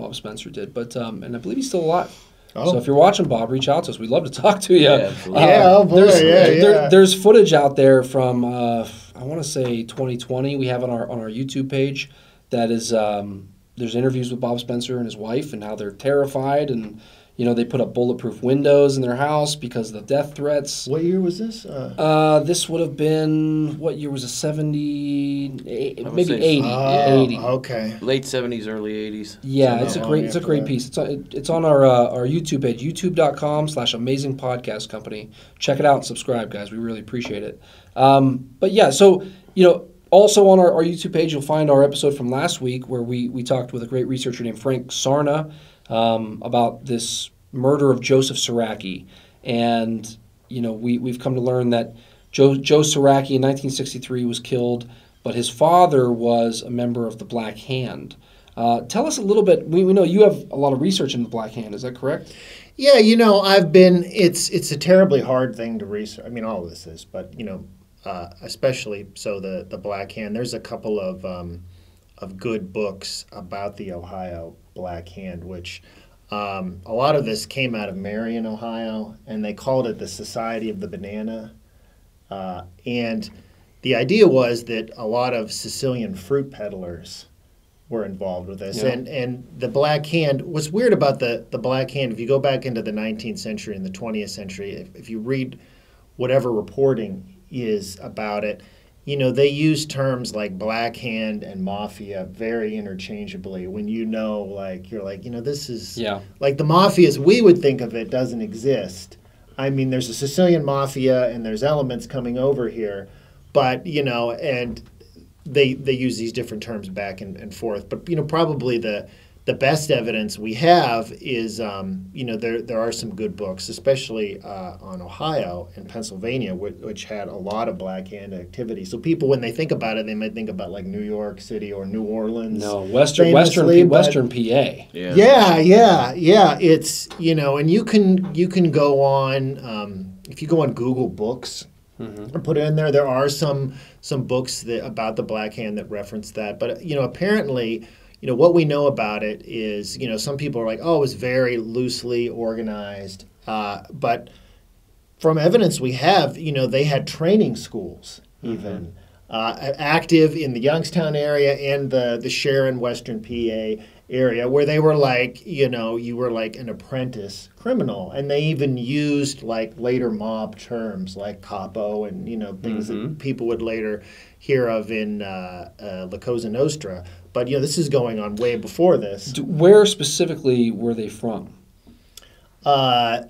Speaker 3: Bob Spencer did. But um, and I believe he's still alive.
Speaker 4: Oh.
Speaker 3: So if you're watching, Bob, reach out to us. We'd love to (laughs) talk to you.
Speaker 2: Yeah, absolutely.
Speaker 4: Yeah, oh boy,
Speaker 3: there's,
Speaker 4: yeah,
Speaker 3: there-
Speaker 4: yeah.
Speaker 3: there's footage out there from uh, I want to say 2020. We have on our on our YouTube page that is um, there's interviews with Bob Spencer and his wife and how they're terrified and you know they put up bulletproof windows in their house because of the death threats.
Speaker 4: What year was this? Uh,
Speaker 3: Uh, this would have been what year was it? 70, eh, maybe
Speaker 2: say
Speaker 3: 80.
Speaker 4: oh,
Speaker 3: 80.
Speaker 4: okay.
Speaker 2: Late 70s, early 80s.
Speaker 3: Yeah,
Speaker 4: So
Speaker 3: it's a
Speaker 4: not
Speaker 3: great it's a great piece. It's on, it's on our uh, our YouTube page, youtube.com slash amazing podcast company. Check it out and subscribe, guys. We really appreciate it. Um, but yeah, so you know, also on our, our YouTube page, you'll find our episode from last week where we we talked with a great researcher named Frank Sarna um, about this murder of Joseph Saraki, and you know we we've come to learn that Joe Joe Saraki in 1963 was killed, but his father was a member of the Black Hand. Uh, tell us a little bit. We, we know you have a lot of research in the Black Hand. Is that correct?
Speaker 4: Yeah, you know, I've been. It's it's a terribly hard thing to research. I mean, all of this is, but you know, uh, especially so the the Black Hand. There's a couple of um, of good books about the Ohio Black Hand, which um, a lot of this came out of Marion, Ohio, and they called it the Society of the Banana. Uh, and the idea was that a lot of Sicilian fruit peddlers were involved with this.
Speaker 3: Yeah.
Speaker 4: And and the Black Hand, what's weird about the, the Black Hand, if you go back into the 19th century and the 20th century, if, if you read whatever reporting is about it, you know, they use terms like Black Hand and Mafia very interchangeably when you know, like, you're like, you know, this is
Speaker 3: Yeah.
Speaker 4: like the mafia as we would think of it doesn't exist. I mean, there's a Sicilian mafia and there's elements coming over here, but you know, and they they use these different terms back and, and forth. But you know, probably the the best evidence we have is um, you know there there are some good books, especially uh, on Ohio and Pennsylvania, which, which had a lot of black hand activity. So people, when they think about it, they might think about like New York City or New Orleans.
Speaker 3: No, Western
Speaker 4: famously,
Speaker 3: Western
Speaker 4: but-
Speaker 3: Western PA.
Speaker 2: Yeah.
Speaker 4: yeah, yeah, yeah. It's you know, and you can you can go on um, if you go on Google Books and put it in there. There are some some books that about the Black Hand that reference that, but you know, apparently, you know, what we know about it is you know some people are like, oh, it was very loosely organized, uh, but from evidence we have, you know, they had training schools even. uh, active in the Youngstown area and the the Sharon, Western PA area, where they were like, you know, you were like an apprentice criminal, and they even used like later mob terms like capo and you know things that people would later hear of in uh, uh, La Cosa Nostra. But you know, this is going on way before this.
Speaker 3: Where specifically were they from?
Speaker 4: Uh,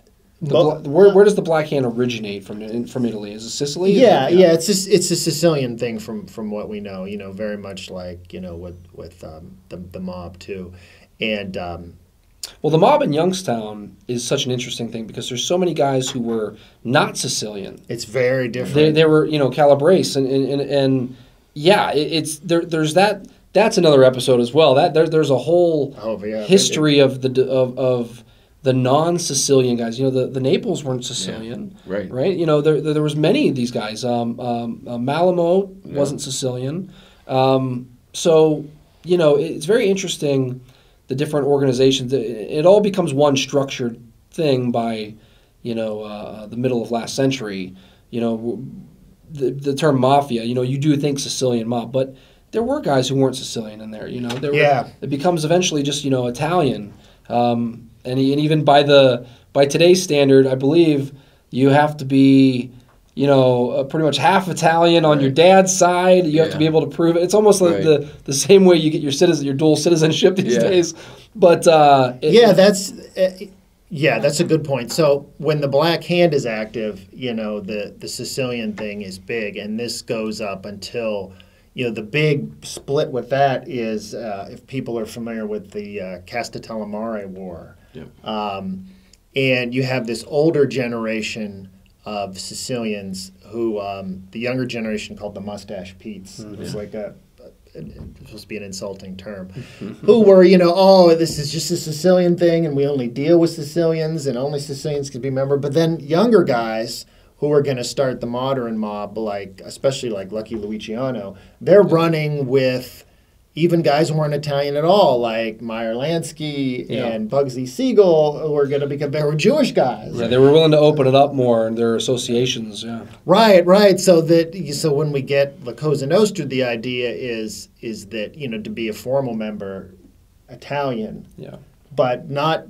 Speaker 3: bla- where, where does the Black Hand originate from? From Italy? Is it Sicily?
Speaker 4: Yeah,
Speaker 3: it-
Speaker 4: yeah, it's just, it's a Sicilian thing from from what we know. You know, very much like you know with with um, the the mob too, and um,
Speaker 3: Well, the mob in Youngstown is such an interesting thing because there's so many guys who were not Sicilian.
Speaker 4: it's very different.
Speaker 3: They, they were, you know, Calabrese, and and, and, and yeah, it, it's there. There's that. That's another episode as well. That there, there's a whole
Speaker 4: Oh, yeah.
Speaker 3: history of the of, of the non-Sicilian guys. You know, the, the Naples weren't Sicilian,
Speaker 2: right.
Speaker 3: Right. You know, there, there, there was many of these guys. Um, um, uh, Malamo wasn't Sicilian. Um, so you know, it's very interesting. The different organizations. It, it all becomes one structured thing by, you know, uh, the middle of last century. You know, the, the term mafia. You know, you do think Sicilian mob, but there were guys who weren't Sicilian in there. You know, there
Speaker 4: Yeah.
Speaker 3: were, it becomes eventually just you know Italian. Um, and, and even by the by today's standard, I believe you have to be, you know, uh, pretty much half Italian on your dad's side. You have to be able to prove it. It's almost like
Speaker 2: Right.
Speaker 3: the the same way you get your citizen, your dual citizenship (laughs) these
Speaker 2: Yeah.
Speaker 3: days. But uh, it-
Speaker 4: yeah, that's uh, yeah, that's a good point. So when the Black Hand is active, you know the the Sicilian thing is big, and this goes up until you know the big split with that is uh, if people are familiar with the uh, Castellamare War,
Speaker 2: Yep.
Speaker 4: um, and you have this older generation of Sicilians who um, the younger generation called the mustache Pete's. It was like a it was supposed to be an insulting term, (laughs) who were, you know, oh, this is just a Sicilian thing and we only deal with Sicilians and only Sicilians can be member. But then younger guys who are going to start the modern mob, like, especially like Lucky Luciano, they're running with even guys who weren't Italian at all, like Meyer Lansky
Speaker 3: Yeah.
Speaker 4: and Bugsy Siegel, who are going to become, they were Jewish guys.
Speaker 3: yeah, they were willing to open it up more in their associations. Yeah,
Speaker 4: Right, right. So that so when we get La Cosa Nostra, the idea is is that you know to be a formal member, Italian,
Speaker 3: yeah,
Speaker 4: but not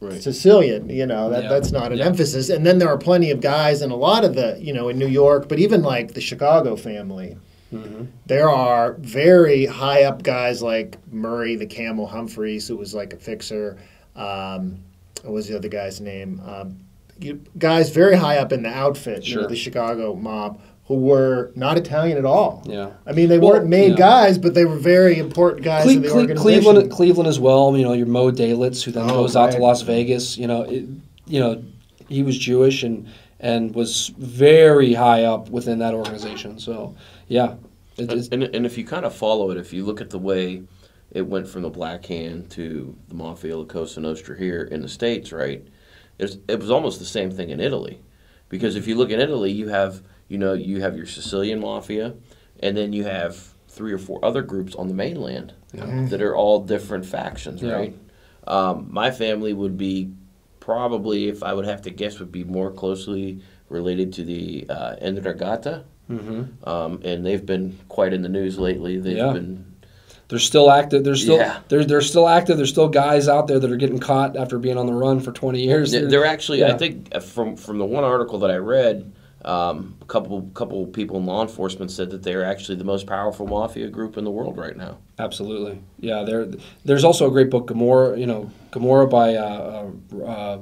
Speaker 2: Right.
Speaker 4: Sicilian. You know that
Speaker 3: Yeah.
Speaker 4: that's not an
Speaker 3: Yeah.
Speaker 4: emphasis. And then there are plenty of guys, and a lot of the you know in New York, but even like the Chicago family.
Speaker 3: Mm-hmm.
Speaker 4: There are very high up guys like Murray the Camel Humphreys, who was like a fixer. Um, what was the other guy's name? Um, you, guys very high up in the outfit, you know, the Chicago mob, who were not Italian at all.
Speaker 3: yeah.
Speaker 4: I mean, they
Speaker 3: Well,
Speaker 4: weren't main
Speaker 3: yeah.
Speaker 4: guys, but they were very important guys
Speaker 3: Cle-
Speaker 4: in the
Speaker 3: Cle-
Speaker 4: organization.
Speaker 3: Cleveland, Cleveland as well. You know, your Moe Dalitz, who then
Speaker 4: Oh,
Speaker 3: goes out to. Las Vegas. You know, it, you know, he was Jewish and and was very high up within that organization. So, yeah, it, it's,
Speaker 2: And, and if you kind of follow it, if you look at the way it went from the Black Hand to the Mafia La Cosa Nostra here in the States, right? It's, it was almost the same thing in Italy. Because if you look at Italy, you have, you know, you have your Sicilian Mafia, and then you have three or four other groups on the mainland that are all different factions,
Speaker 3: Yeah.
Speaker 2: right? Um, my family would be probably, if I would have to guess, would be more closely related to the uh, 'Ndrangheta.
Speaker 3: mm-hmm.
Speaker 2: Um, and they've been quite in the news lately. They've
Speaker 3: Yeah.
Speaker 2: been
Speaker 3: they're still active. They're still
Speaker 2: Yeah.
Speaker 3: they're they're still active. There's still guys out there that are getting caught after being on the run for 20 years.
Speaker 2: they're, they're actually.
Speaker 3: yeah.
Speaker 2: I think uh, from from the one article that I read, um, a couple couple people in law enforcement said that they're actually the most powerful mafia group in the world right now.
Speaker 3: Absolutely, yeah. There, there's also a great book, Gomorrah. You know, Gomorrah by uh, uh, uh,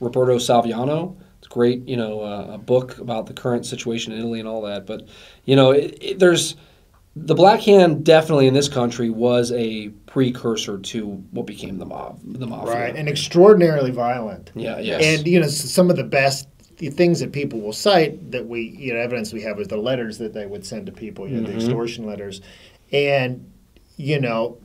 Speaker 3: Roberto Saviano. It's a great, you know, uh, a book about the current situation in Italy and all that. But you know, it, it, there's the Black Hand definitely in this country was a precursor to what became the mob, the mafia.
Speaker 4: right, and extraordinarily violent.
Speaker 3: yeah, yes,
Speaker 4: And you know, some of the best the things that people will cite that we, you know, evidence we have is the letters that they would send to people, you know,
Speaker 3: Mm-hmm.
Speaker 4: the extortion letters, and you know,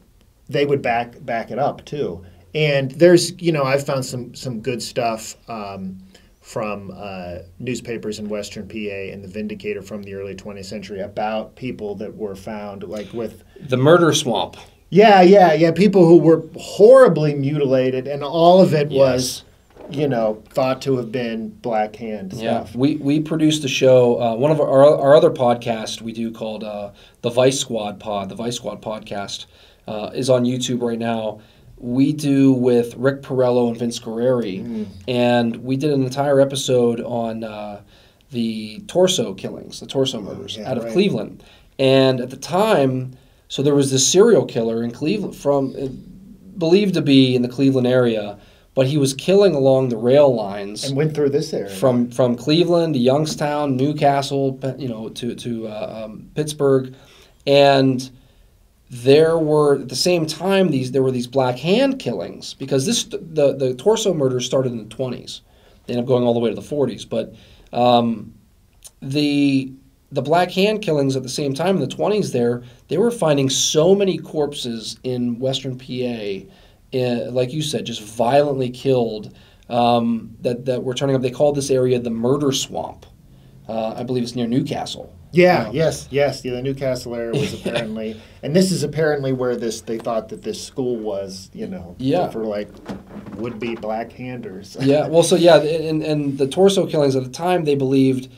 Speaker 4: they would back back it up too. And there's, you know, I've found some some good stuff um, from uh, newspapers in Western PA and the Vindicator from the early 20th century about people that were found like with
Speaker 3: the murder swamp.
Speaker 4: yeah, yeah, yeah. People who were horribly mutilated, and all of it was you know, thought to have been Black Hand
Speaker 3: Yeah,
Speaker 4: stuff.
Speaker 3: we we produced a show. Uh, one of our our other podcast we do called uh, the Vice Squad Pod. The Vice Squad podcast uh, is on YouTube right now. We do with Rick Perello and Vince Guerrieri, and we did an entire episode on uh, the torso killings, the torso murders
Speaker 4: yeah,
Speaker 3: out of
Speaker 4: right.
Speaker 3: Cleveland. And at the time, so there was this serial killer in Cleveland from uh, believed to be in the Cleveland area, but he was killing along the rail lines
Speaker 4: And went through this area.
Speaker 3: from from Cleveland to Youngstown, Newcastle, you know, to to uh, um, Pittsburgh, and there were at the same time these there were these black hand killings because this the the torso murders started in the twenties, they ended up going all the way to the forties, but um, the the black hand killings at the same time in the twenties there they were finding so many corpses in Western PA, uh, like you said, just violently killed um, that that were turning up. They called this area the murder swamp. Uh, I believe it's near Newcastle.
Speaker 4: Yeah,
Speaker 3: Yeah.
Speaker 4: yes, yes. Yeah, the Newcastle area was (laughs) apparently, and this is apparently where this they thought that this school was, you know,
Speaker 3: Yeah.
Speaker 4: for like would be black handers. (laughs)
Speaker 3: yeah, well, so yeah, and, and the torso killings at the time, they believed,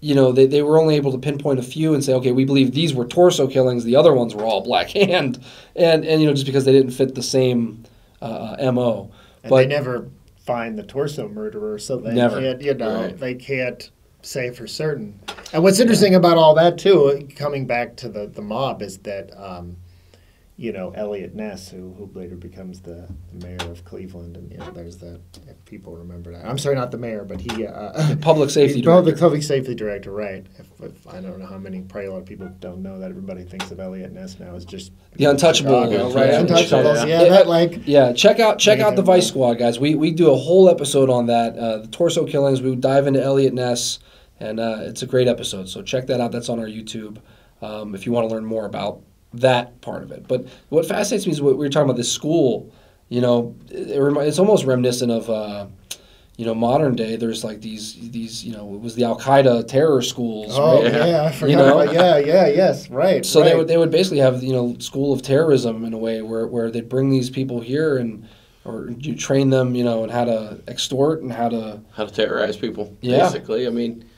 Speaker 3: you know, they, they were only able to pinpoint a few and say, okay, we believe these were torso killings, the other ones were all black hand, (laughs) and and you know just because they didn't fit the same uh, mo.
Speaker 4: and
Speaker 3: But
Speaker 4: they never find the torso murderer, so they
Speaker 3: Never.
Speaker 4: can't, you know,
Speaker 2: Right.
Speaker 4: they can't say for certain. And what's interesting about all that too, coming back to the the mob, is that. Um, you know Eliot Ness, who who later becomes the, the mayor of Cleveland, and you know there's that. If people remember that, I'm sorry, not the mayor, but he uh,
Speaker 3: public (laughs) safety
Speaker 4: He's
Speaker 3: director.
Speaker 4: public safety director, right? If, if I don't know how many, probably a lot of people don't know that. Everybody thinks of Eliot Ness now as just
Speaker 3: The untouchable,
Speaker 4: Chicago,
Speaker 3: right?
Speaker 4: right? Untouchables,
Speaker 2: Yeah.
Speaker 4: yeah, that like
Speaker 3: Yeah, check out check out the Vice. Squad guys. We we do a whole episode on that. Uh, the torso killings. We dive into Eliot Ness, and uh, it's a great episode. So check that out. That's on our YouTube um, if you want to learn more about that part of it. But what fascinates me is what we were talking about this school. You know, it, remi- it's almost reminiscent of. Uh, you know, modern day, there's like these, these, you know, it was the Al Qaeda terror schools,
Speaker 4: oh
Speaker 3: right?
Speaker 4: yeah, I (laughs) forgot
Speaker 3: You know?
Speaker 4: about yeah, yeah, yes, right.
Speaker 3: So they would they would basically have you know school of terrorism in a way where, where they'd bring these people here and or you train them you know and how to extort and how to
Speaker 2: how to terrorize people.
Speaker 3: Yeah.
Speaker 2: Basically, I mean,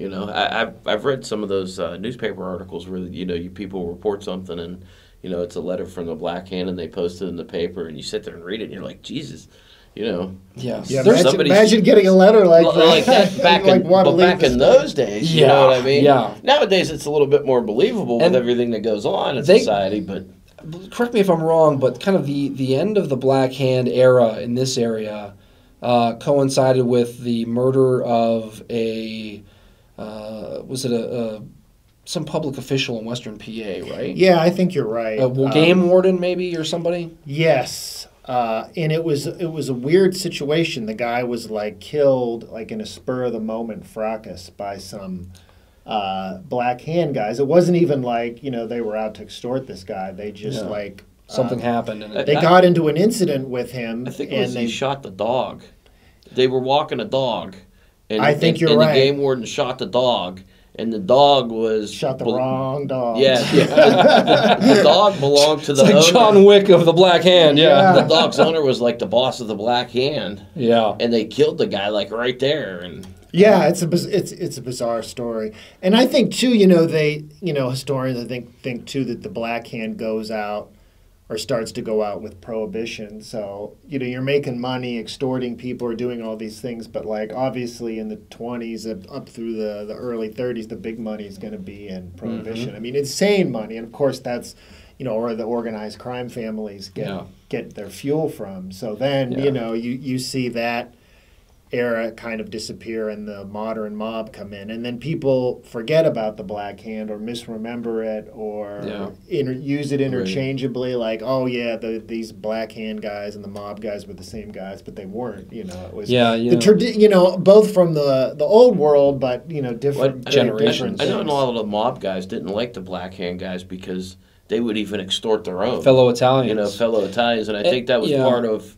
Speaker 2: you know, I, I've I've read some of those uh, newspaper articles where you know you people report something and you know it's a letter from the Black Hand and they post it in the paper and you sit there and read it and you're like Jesus, you know.
Speaker 3: yeah.
Speaker 4: yeah,
Speaker 3: There's-
Speaker 4: imagine, imagine getting a letter like
Speaker 2: L-
Speaker 4: that.
Speaker 2: like that (laughs) back
Speaker 4: like,
Speaker 2: in
Speaker 4: wanna
Speaker 2: but back in those days, you
Speaker 3: Yeah,
Speaker 2: know what I mean?
Speaker 3: yeah.
Speaker 2: Nowadays it's a little bit more believable
Speaker 3: And
Speaker 2: with everything that goes on in
Speaker 3: they-
Speaker 2: society, but
Speaker 3: correct me if I'm wrong, but kind of the the end of the Black Hand era in this area uh, coincided with the murder of a uh, was it a, a some public official in Western PA, right?
Speaker 4: Yeah, I think you're right.
Speaker 3: A well,
Speaker 4: Um,
Speaker 3: game warden maybe or somebody.
Speaker 4: Yes, uh, and it was it was a weird situation. The guy was like killed like in a spur of the moment fracas by some uh, black hand guys. It wasn't even like you know they were out to extort this guy. They just
Speaker 3: Yeah.
Speaker 4: like
Speaker 3: Something
Speaker 4: um,
Speaker 3: happened and
Speaker 4: They
Speaker 2: I-
Speaker 4: got into an incident with him,
Speaker 2: I think it
Speaker 4: and they
Speaker 2: he shot the dog. They were walking a dog, and
Speaker 4: I think
Speaker 2: and,
Speaker 4: you're
Speaker 2: and
Speaker 4: right.
Speaker 2: the game warden shot the dog, and the dog was
Speaker 4: shot the
Speaker 2: bel-
Speaker 4: wrong dog.
Speaker 2: Yeah, the, (laughs) the dog belonged to the
Speaker 3: It's like
Speaker 2: owner.
Speaker 3: John Wick of the Black Hand, yeah.
Speaker 2: The dog's owner was like the boss of the Black Hand,
Speaker 3: Yeah.
Speaker 2: and they killed the guy like right there. And
Speaker 4: Yeah, it's a it's it's a bizarre story, and I think too, you know, they you know historians I think think too that the Black Hand goes out or starts to go out with prohibition. So you know you're making money, extorting people, or doing all these things, but like obviously in the 20s up, through the the early 30s, the big money is going to be in mm-hmm. prohibition. I mean, insane money, and of course that's you know where the organized crime families get
Speaker 3: Yeah.
Speaker 4: get their fuel from. So then
Speaker 3: Yeah.
Speaker 4: you know you you see that era kind of disappear and the modern mob come in and then people forget about the black hand or misremember it or
Speaker 3: Yeah.
Speaker 4: inter- use it interchangeably like oh yeah the, these black hand guys and the mob guys were the same guys but they weren't you know it was
Speaker 3: Yeah, you
Speaker 4: the
Speaker 3: know.
Speaker 4: tradi- you know both from the the old world but you know different
Speaker 2: What
Speaker 4: very
Speaker 3: generations?
Speaker 4: different
Speaker 2: I know a lot of the mob guys didn't like the Black Hand guys because they would even extort their own
Speaker 3: Fellow Italians.
Speaker 2: you know, fellow Italians, and I
Speaker 3: Eh,
Speaker 2: think that was
Speaker 3: yeah.
Speaker 2: part of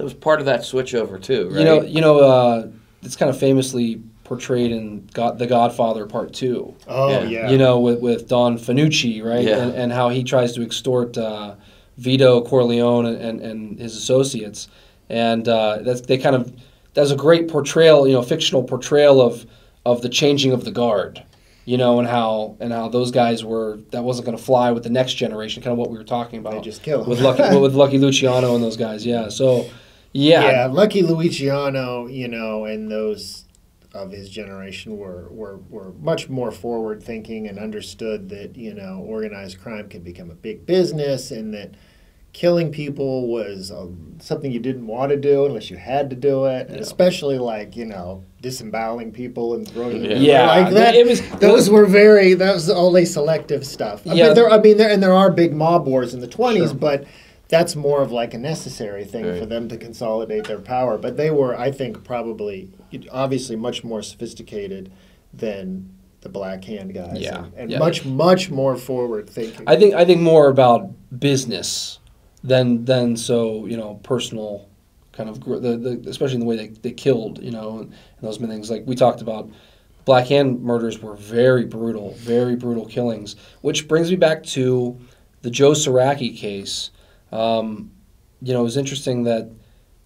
Speaker 2: that was part of that switchover too, right?
Speaker 3: You know, you know, uh, it's kind of famously portrayed in God, The Godfather Part Two.
Speaker 4: oh
Speaker 2: Yeah.
Speaker 4: yeah,
Speaker 3: You know, with, with Don Fanucci, right,
Speaker 2: Yeah.
Speaker 3: and, and how he tries to extort uh, Vito Corleone and, and, and his associates, and uh, that's they kind of that was a great portrayal, you know, fictional portrayal of of the changing of the guard, you know, and how and how those guys were that wasn't going to fly with the next generation, kind of what we were talking about.
Speaker 4: They just kill 'em.
Speaker 3: with Lucky (laughs) with Lucky Luciano and those guys. Yeah, so yeah,
Speaker 4: yeah, Lucky Luciano, you know, and those of his generation were, were, were much more forward thinking and understood that, you know, organized crime could become a big business and that killing people was uh, something you didn't want to do unless you had to do it. And especially like, you know, disemboweling people and throwing them
Speaker 3: Yeah.
Speaker 4: like that.
Speaker 3: It was-
Speaker 4: those were very that was only selective stuff. I
Speaker 3: Yeah.
Speaker 4: mean, there I mean there and there are big mob wars in the 20s,
Speaker 3: Sure.
Speaker 4: but that's more of like a necessary thing
Speaker 2: Right.
Speaker 4: for them to consolidate their power. But they were, I think, probably obviously much more sophisticated than the Black Hand guys,
Speaker 3: Yeah,
Speaker 4: and, and
Speaker 3: yeah.
Speaker 4: much much more forward thinking.
Speaker 3: I think I think more about business than than so you know personal kind of gr- the, the especially in the way they, they killed you know and, those many things like we talked about black hand murders were very brutal very brutal killings which brings me back to the joe Saraki case um, you know it was interesting that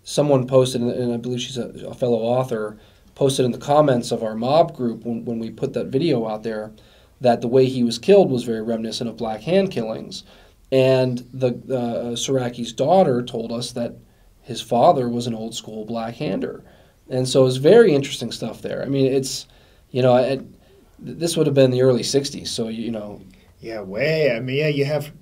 Speaker 3: someone posted and- i believe she's a, a fellow author posted in the comments of our mob group when, when we put that video out there that the way he was killed was very reminiscent of black hand killings and the uh, Saraki's daughter told us that his father was an old school black hander, and so it's very interesting stuff there. I mean, it's you know, it, this would have been the early '60s, so you know,
Speaker 4: yeah, way. I mean, yeah, you have.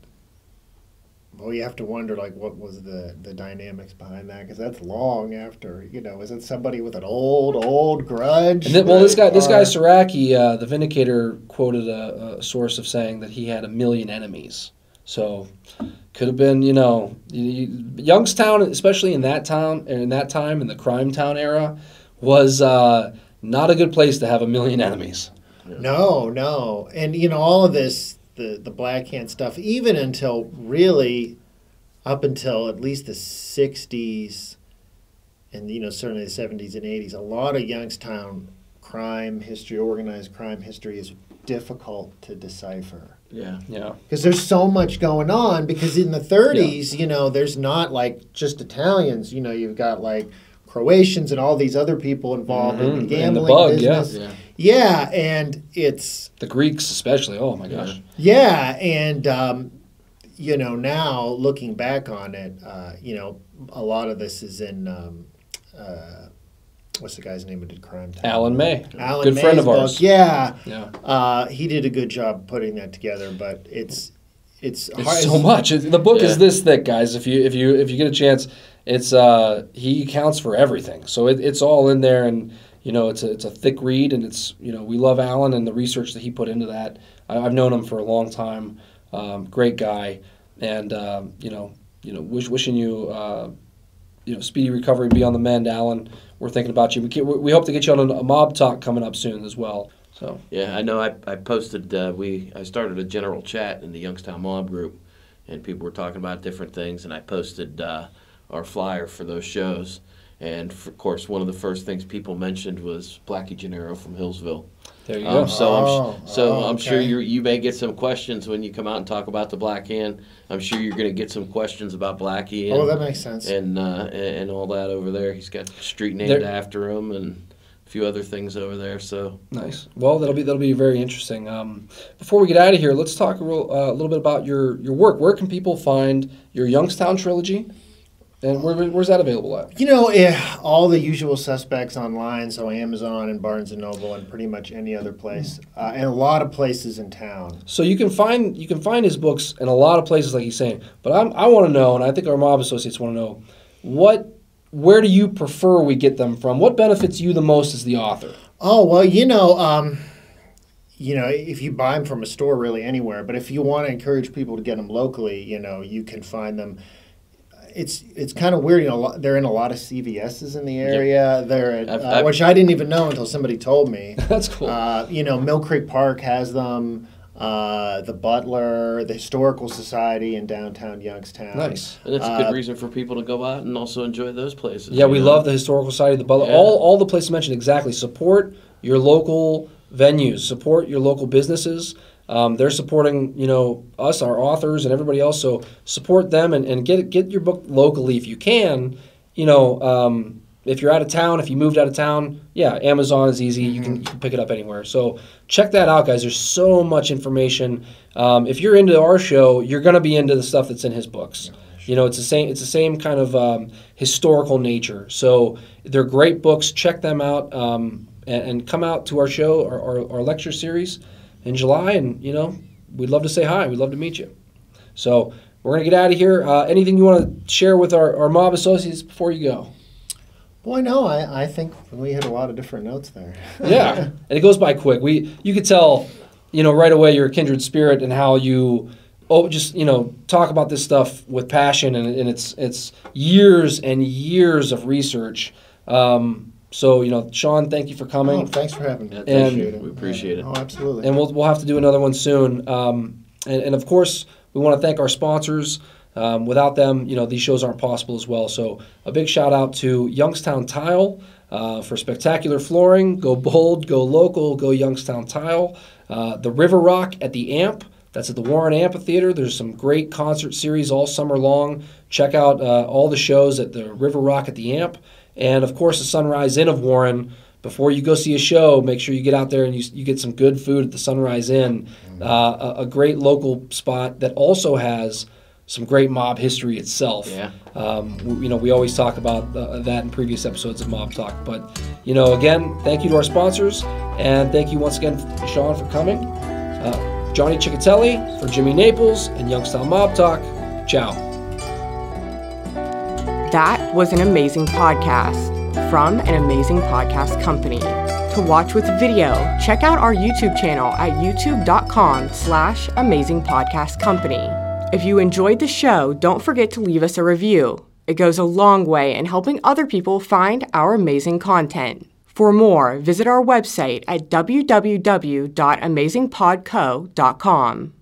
Speaker 4: Well, you have to wonder, like, what was the, the dynamics behind that? Because that's long after, you know, is it somebody with an old, old grudge?
Speaker 3: well, this guy, this guy Saraki, uh, the Vindicator quoted a, a source of saying that he had a million enemies. So could have been, you know, you, you, Youngstown, especially in that town, in that time, in the crime town era, was uh, not a good place to have a million enemies.
Speaker 4: No, no, and you know all of this, the the black hand stuff, even until really, up until at least the '60s, and you know certainly the '70s and '80s, a lot of Youngstown crime history, organized crime history, is difficult to decipher
Speaker 2: Yeah.
Speaker 3: Yeah.
Speaker 4: because there's so much going on. Because in the 30s, you know, there's not like just Italians. You know, you've got like Croatians and all these other people involved in
Speaker 3: Mhm.
Speaker 4: the
Speaker 3: And the
Speaker 4: gambling
Speaker 3: bug, yeah.
Speaker 4: business.
Speaker 2: Yeah.
Speaker 4: yeah, and it's
Speaker 3: The Greeks, especially. Oh my gosh.
Speaker 4: yeah, and um, you know now looking back on it, uh, you know a lot of this is in um, uh, what's the guy's name who did Crimetown?
Speaker 3: Alan May,
Speaker 4: Alan May
Speaker 3: good friend
Speaker 4: May's
Speaker 3: of ours.
Speaker 4: book. Yeah,
Speaker 3: Yeah.
Speaker 4: uh, he did a good job putting that together, but it's it's,
Speaker 3: It's
Speaker 4: hard.
Speaker 3: so much. The book
Speaker 2: Yeah.
Speaker 3: is this thick, guys. If you if you if you get a chance, it's uh he accounts for everything. So it, it's all in there, and you know it's a it's a thick read, and it's you know we love Alan and the research that he put into that. I, I've known him for a long time. Um, great guy, and um, you know you know wish, wishing you uh, you know speedy recovery, be on the mend, Alan. We're thinking about you. We, can, we hope to get you on a mob talk coming up soon as well. So
Speaker 2: Yeah, I know. I, I posted. Uh, we I started a general chat in the Youngstown Mob group, and people were talking about different things. And I posted uh, our flyer for those shows. And of course, one of the first things people mentioned was Blackie Gennaro from Hillsville.
Speaker 3: there you
Speaker 2: Um,
Speaker 3: go.
Speaker 2: so I'm
Speaker 4: Oh,
Speaker 2: sh- so
Speaker 4: oh,
Speaker 2: I'm sure
Speaker 4: okay.
Speaker 2: you you may get some questions when you come out and talk about the Black Hand. I'm sure you're going to get some questions about Blackie and
Speaker 4: oh, that makes sense.
Speaker 2: and, uh, and and all that over there. He's got street named
Speaker 3: There-
Speaker 2: after him and a few other things over there. So
Speaker 3: Nice. Well, that'll be that'll be very interesting. Um, before we get out of here, let's talk a, real, uh, a little bit about your your work. Where can people find your Youngstown trilogy, and where, where's that available at?
Speaker 4: You know, eh, all the usual suspects online, so Amazon and Barnes and Noble and pretty much any other place, uh, and a lot of places in town.
Speaker 3: So you can find you can find his books in a lot of places, like he's saying. But I'm, I want to know, and I think our mob associates want to know, what where do you prefer we get them from? What benefits you the most as the author?
Speaker 4: Oh well, you know, um, you know, if you buy them from a store, really anywhere. But if you want to encourage people to get them locally, you know, you can find them. It's it's kind of weird, you know. lot- They're in a lot of CVSs in the area. They're at,
Speaker 2: I've-
Speaker 4: uh,
Speaker 2: I've-
Speaker 4: which I didn't even know until somebody told me. (laughs)
Speaker 3: That's cool.
Speaker 4: Uh, you know, Mill Creek Park has them. Uh, the Butler, the Historical Society in downtown Youngstown.
Speaker 3: nice.
Speaker 2: and it's a
Speaker 4: Uh,
Speaker 2: good reason for people to go out and also enjoy those places.
Speaker 3: Yeah, we
Speaker 2: know?
Speaker 3: love the historical society, the Butler,
Speaker 2: Yeah.
Speaker 3: all all the places mentioned exactly. Support your local venues, support your local businesses. Um, they're supporting you know us, our authors, and everybody else. So support them and, and get get your book locally if you can. You know, um, if you're out of town, if you moved out of town, yeah, Amazon is easy. You can you can pick it up anywhere. So check that out, guys. There's so much information. Um, if you're into our show, you're gonna be into the stuff that's in his books. You know, it's the same. It's the same kind of um, historical nature. So they're great books. Check them out um, and, and come out to our show, our, our, our lecture series in July. And you know, we'd love to say hi. We'd love to meet you. So we're gonna get out of here. Uh, anything you want to share with our, our mob associates before you go?
Speaker 4: Boy, no, I, I think we had a lot of different notes there. (laughs)
Speaker 3: yeah, and it goes by quick. We you could tell, you know, right away you're a kindred spirit and how you oh just you know talk about this stuff with passion and, and it's it's years and years of research. Um, so you know, Sean, thank you for coming.
Speaker 4: Oh, thanks for having me.
Speaker 2: Yeah,
Speaker 3: thank
Speaker 2: you. We appreciate it.
Speaker 4: Oh, absolutely.
Speaker 3: and we'll, we'll have to do another one soon. Um, and, and of course, we want to thank our sponsors. Um, without them, you know, these shows aren't possible as well. So a big shout out to Youngstown Tile uh, for spectacular flooring. Go bold, go local, go Youngstown Tile. Uh, the River Rock at the Amp. That's at the Warren Amphitheater. There's some great concert series all summer long. Check out uh, all the shows at the River Rock at the Amp. And of course, the Sunrise Inn of Warren before you go see a show, make sure you get out there and you, you get some good food at the Sunrise Inn, uh, a, a great local spot that also has some great mob history itself.
Speaker 2: Yeah.
Speaker 3: Um, we, you know, we always talk about uh, that in previous episodes of Mob Talk. But, you know, again, thank you to our sponsors. And thank you once again, Sean, for coming. Uh, Johnny Chechitelli for Jimmy Naples and Youngstown Mob Talk. Ciao.
Speaker 1: That was an amazing podcast from an amazing podcast company. To watch with video, check out our YouTube channel at youtube.com slash amazing podcast company. If you enjoyed the show, don't forget to leave us a review. It goes a long way in helping other people find our amazing content. For more, visit our website at www.amazingpodco.com.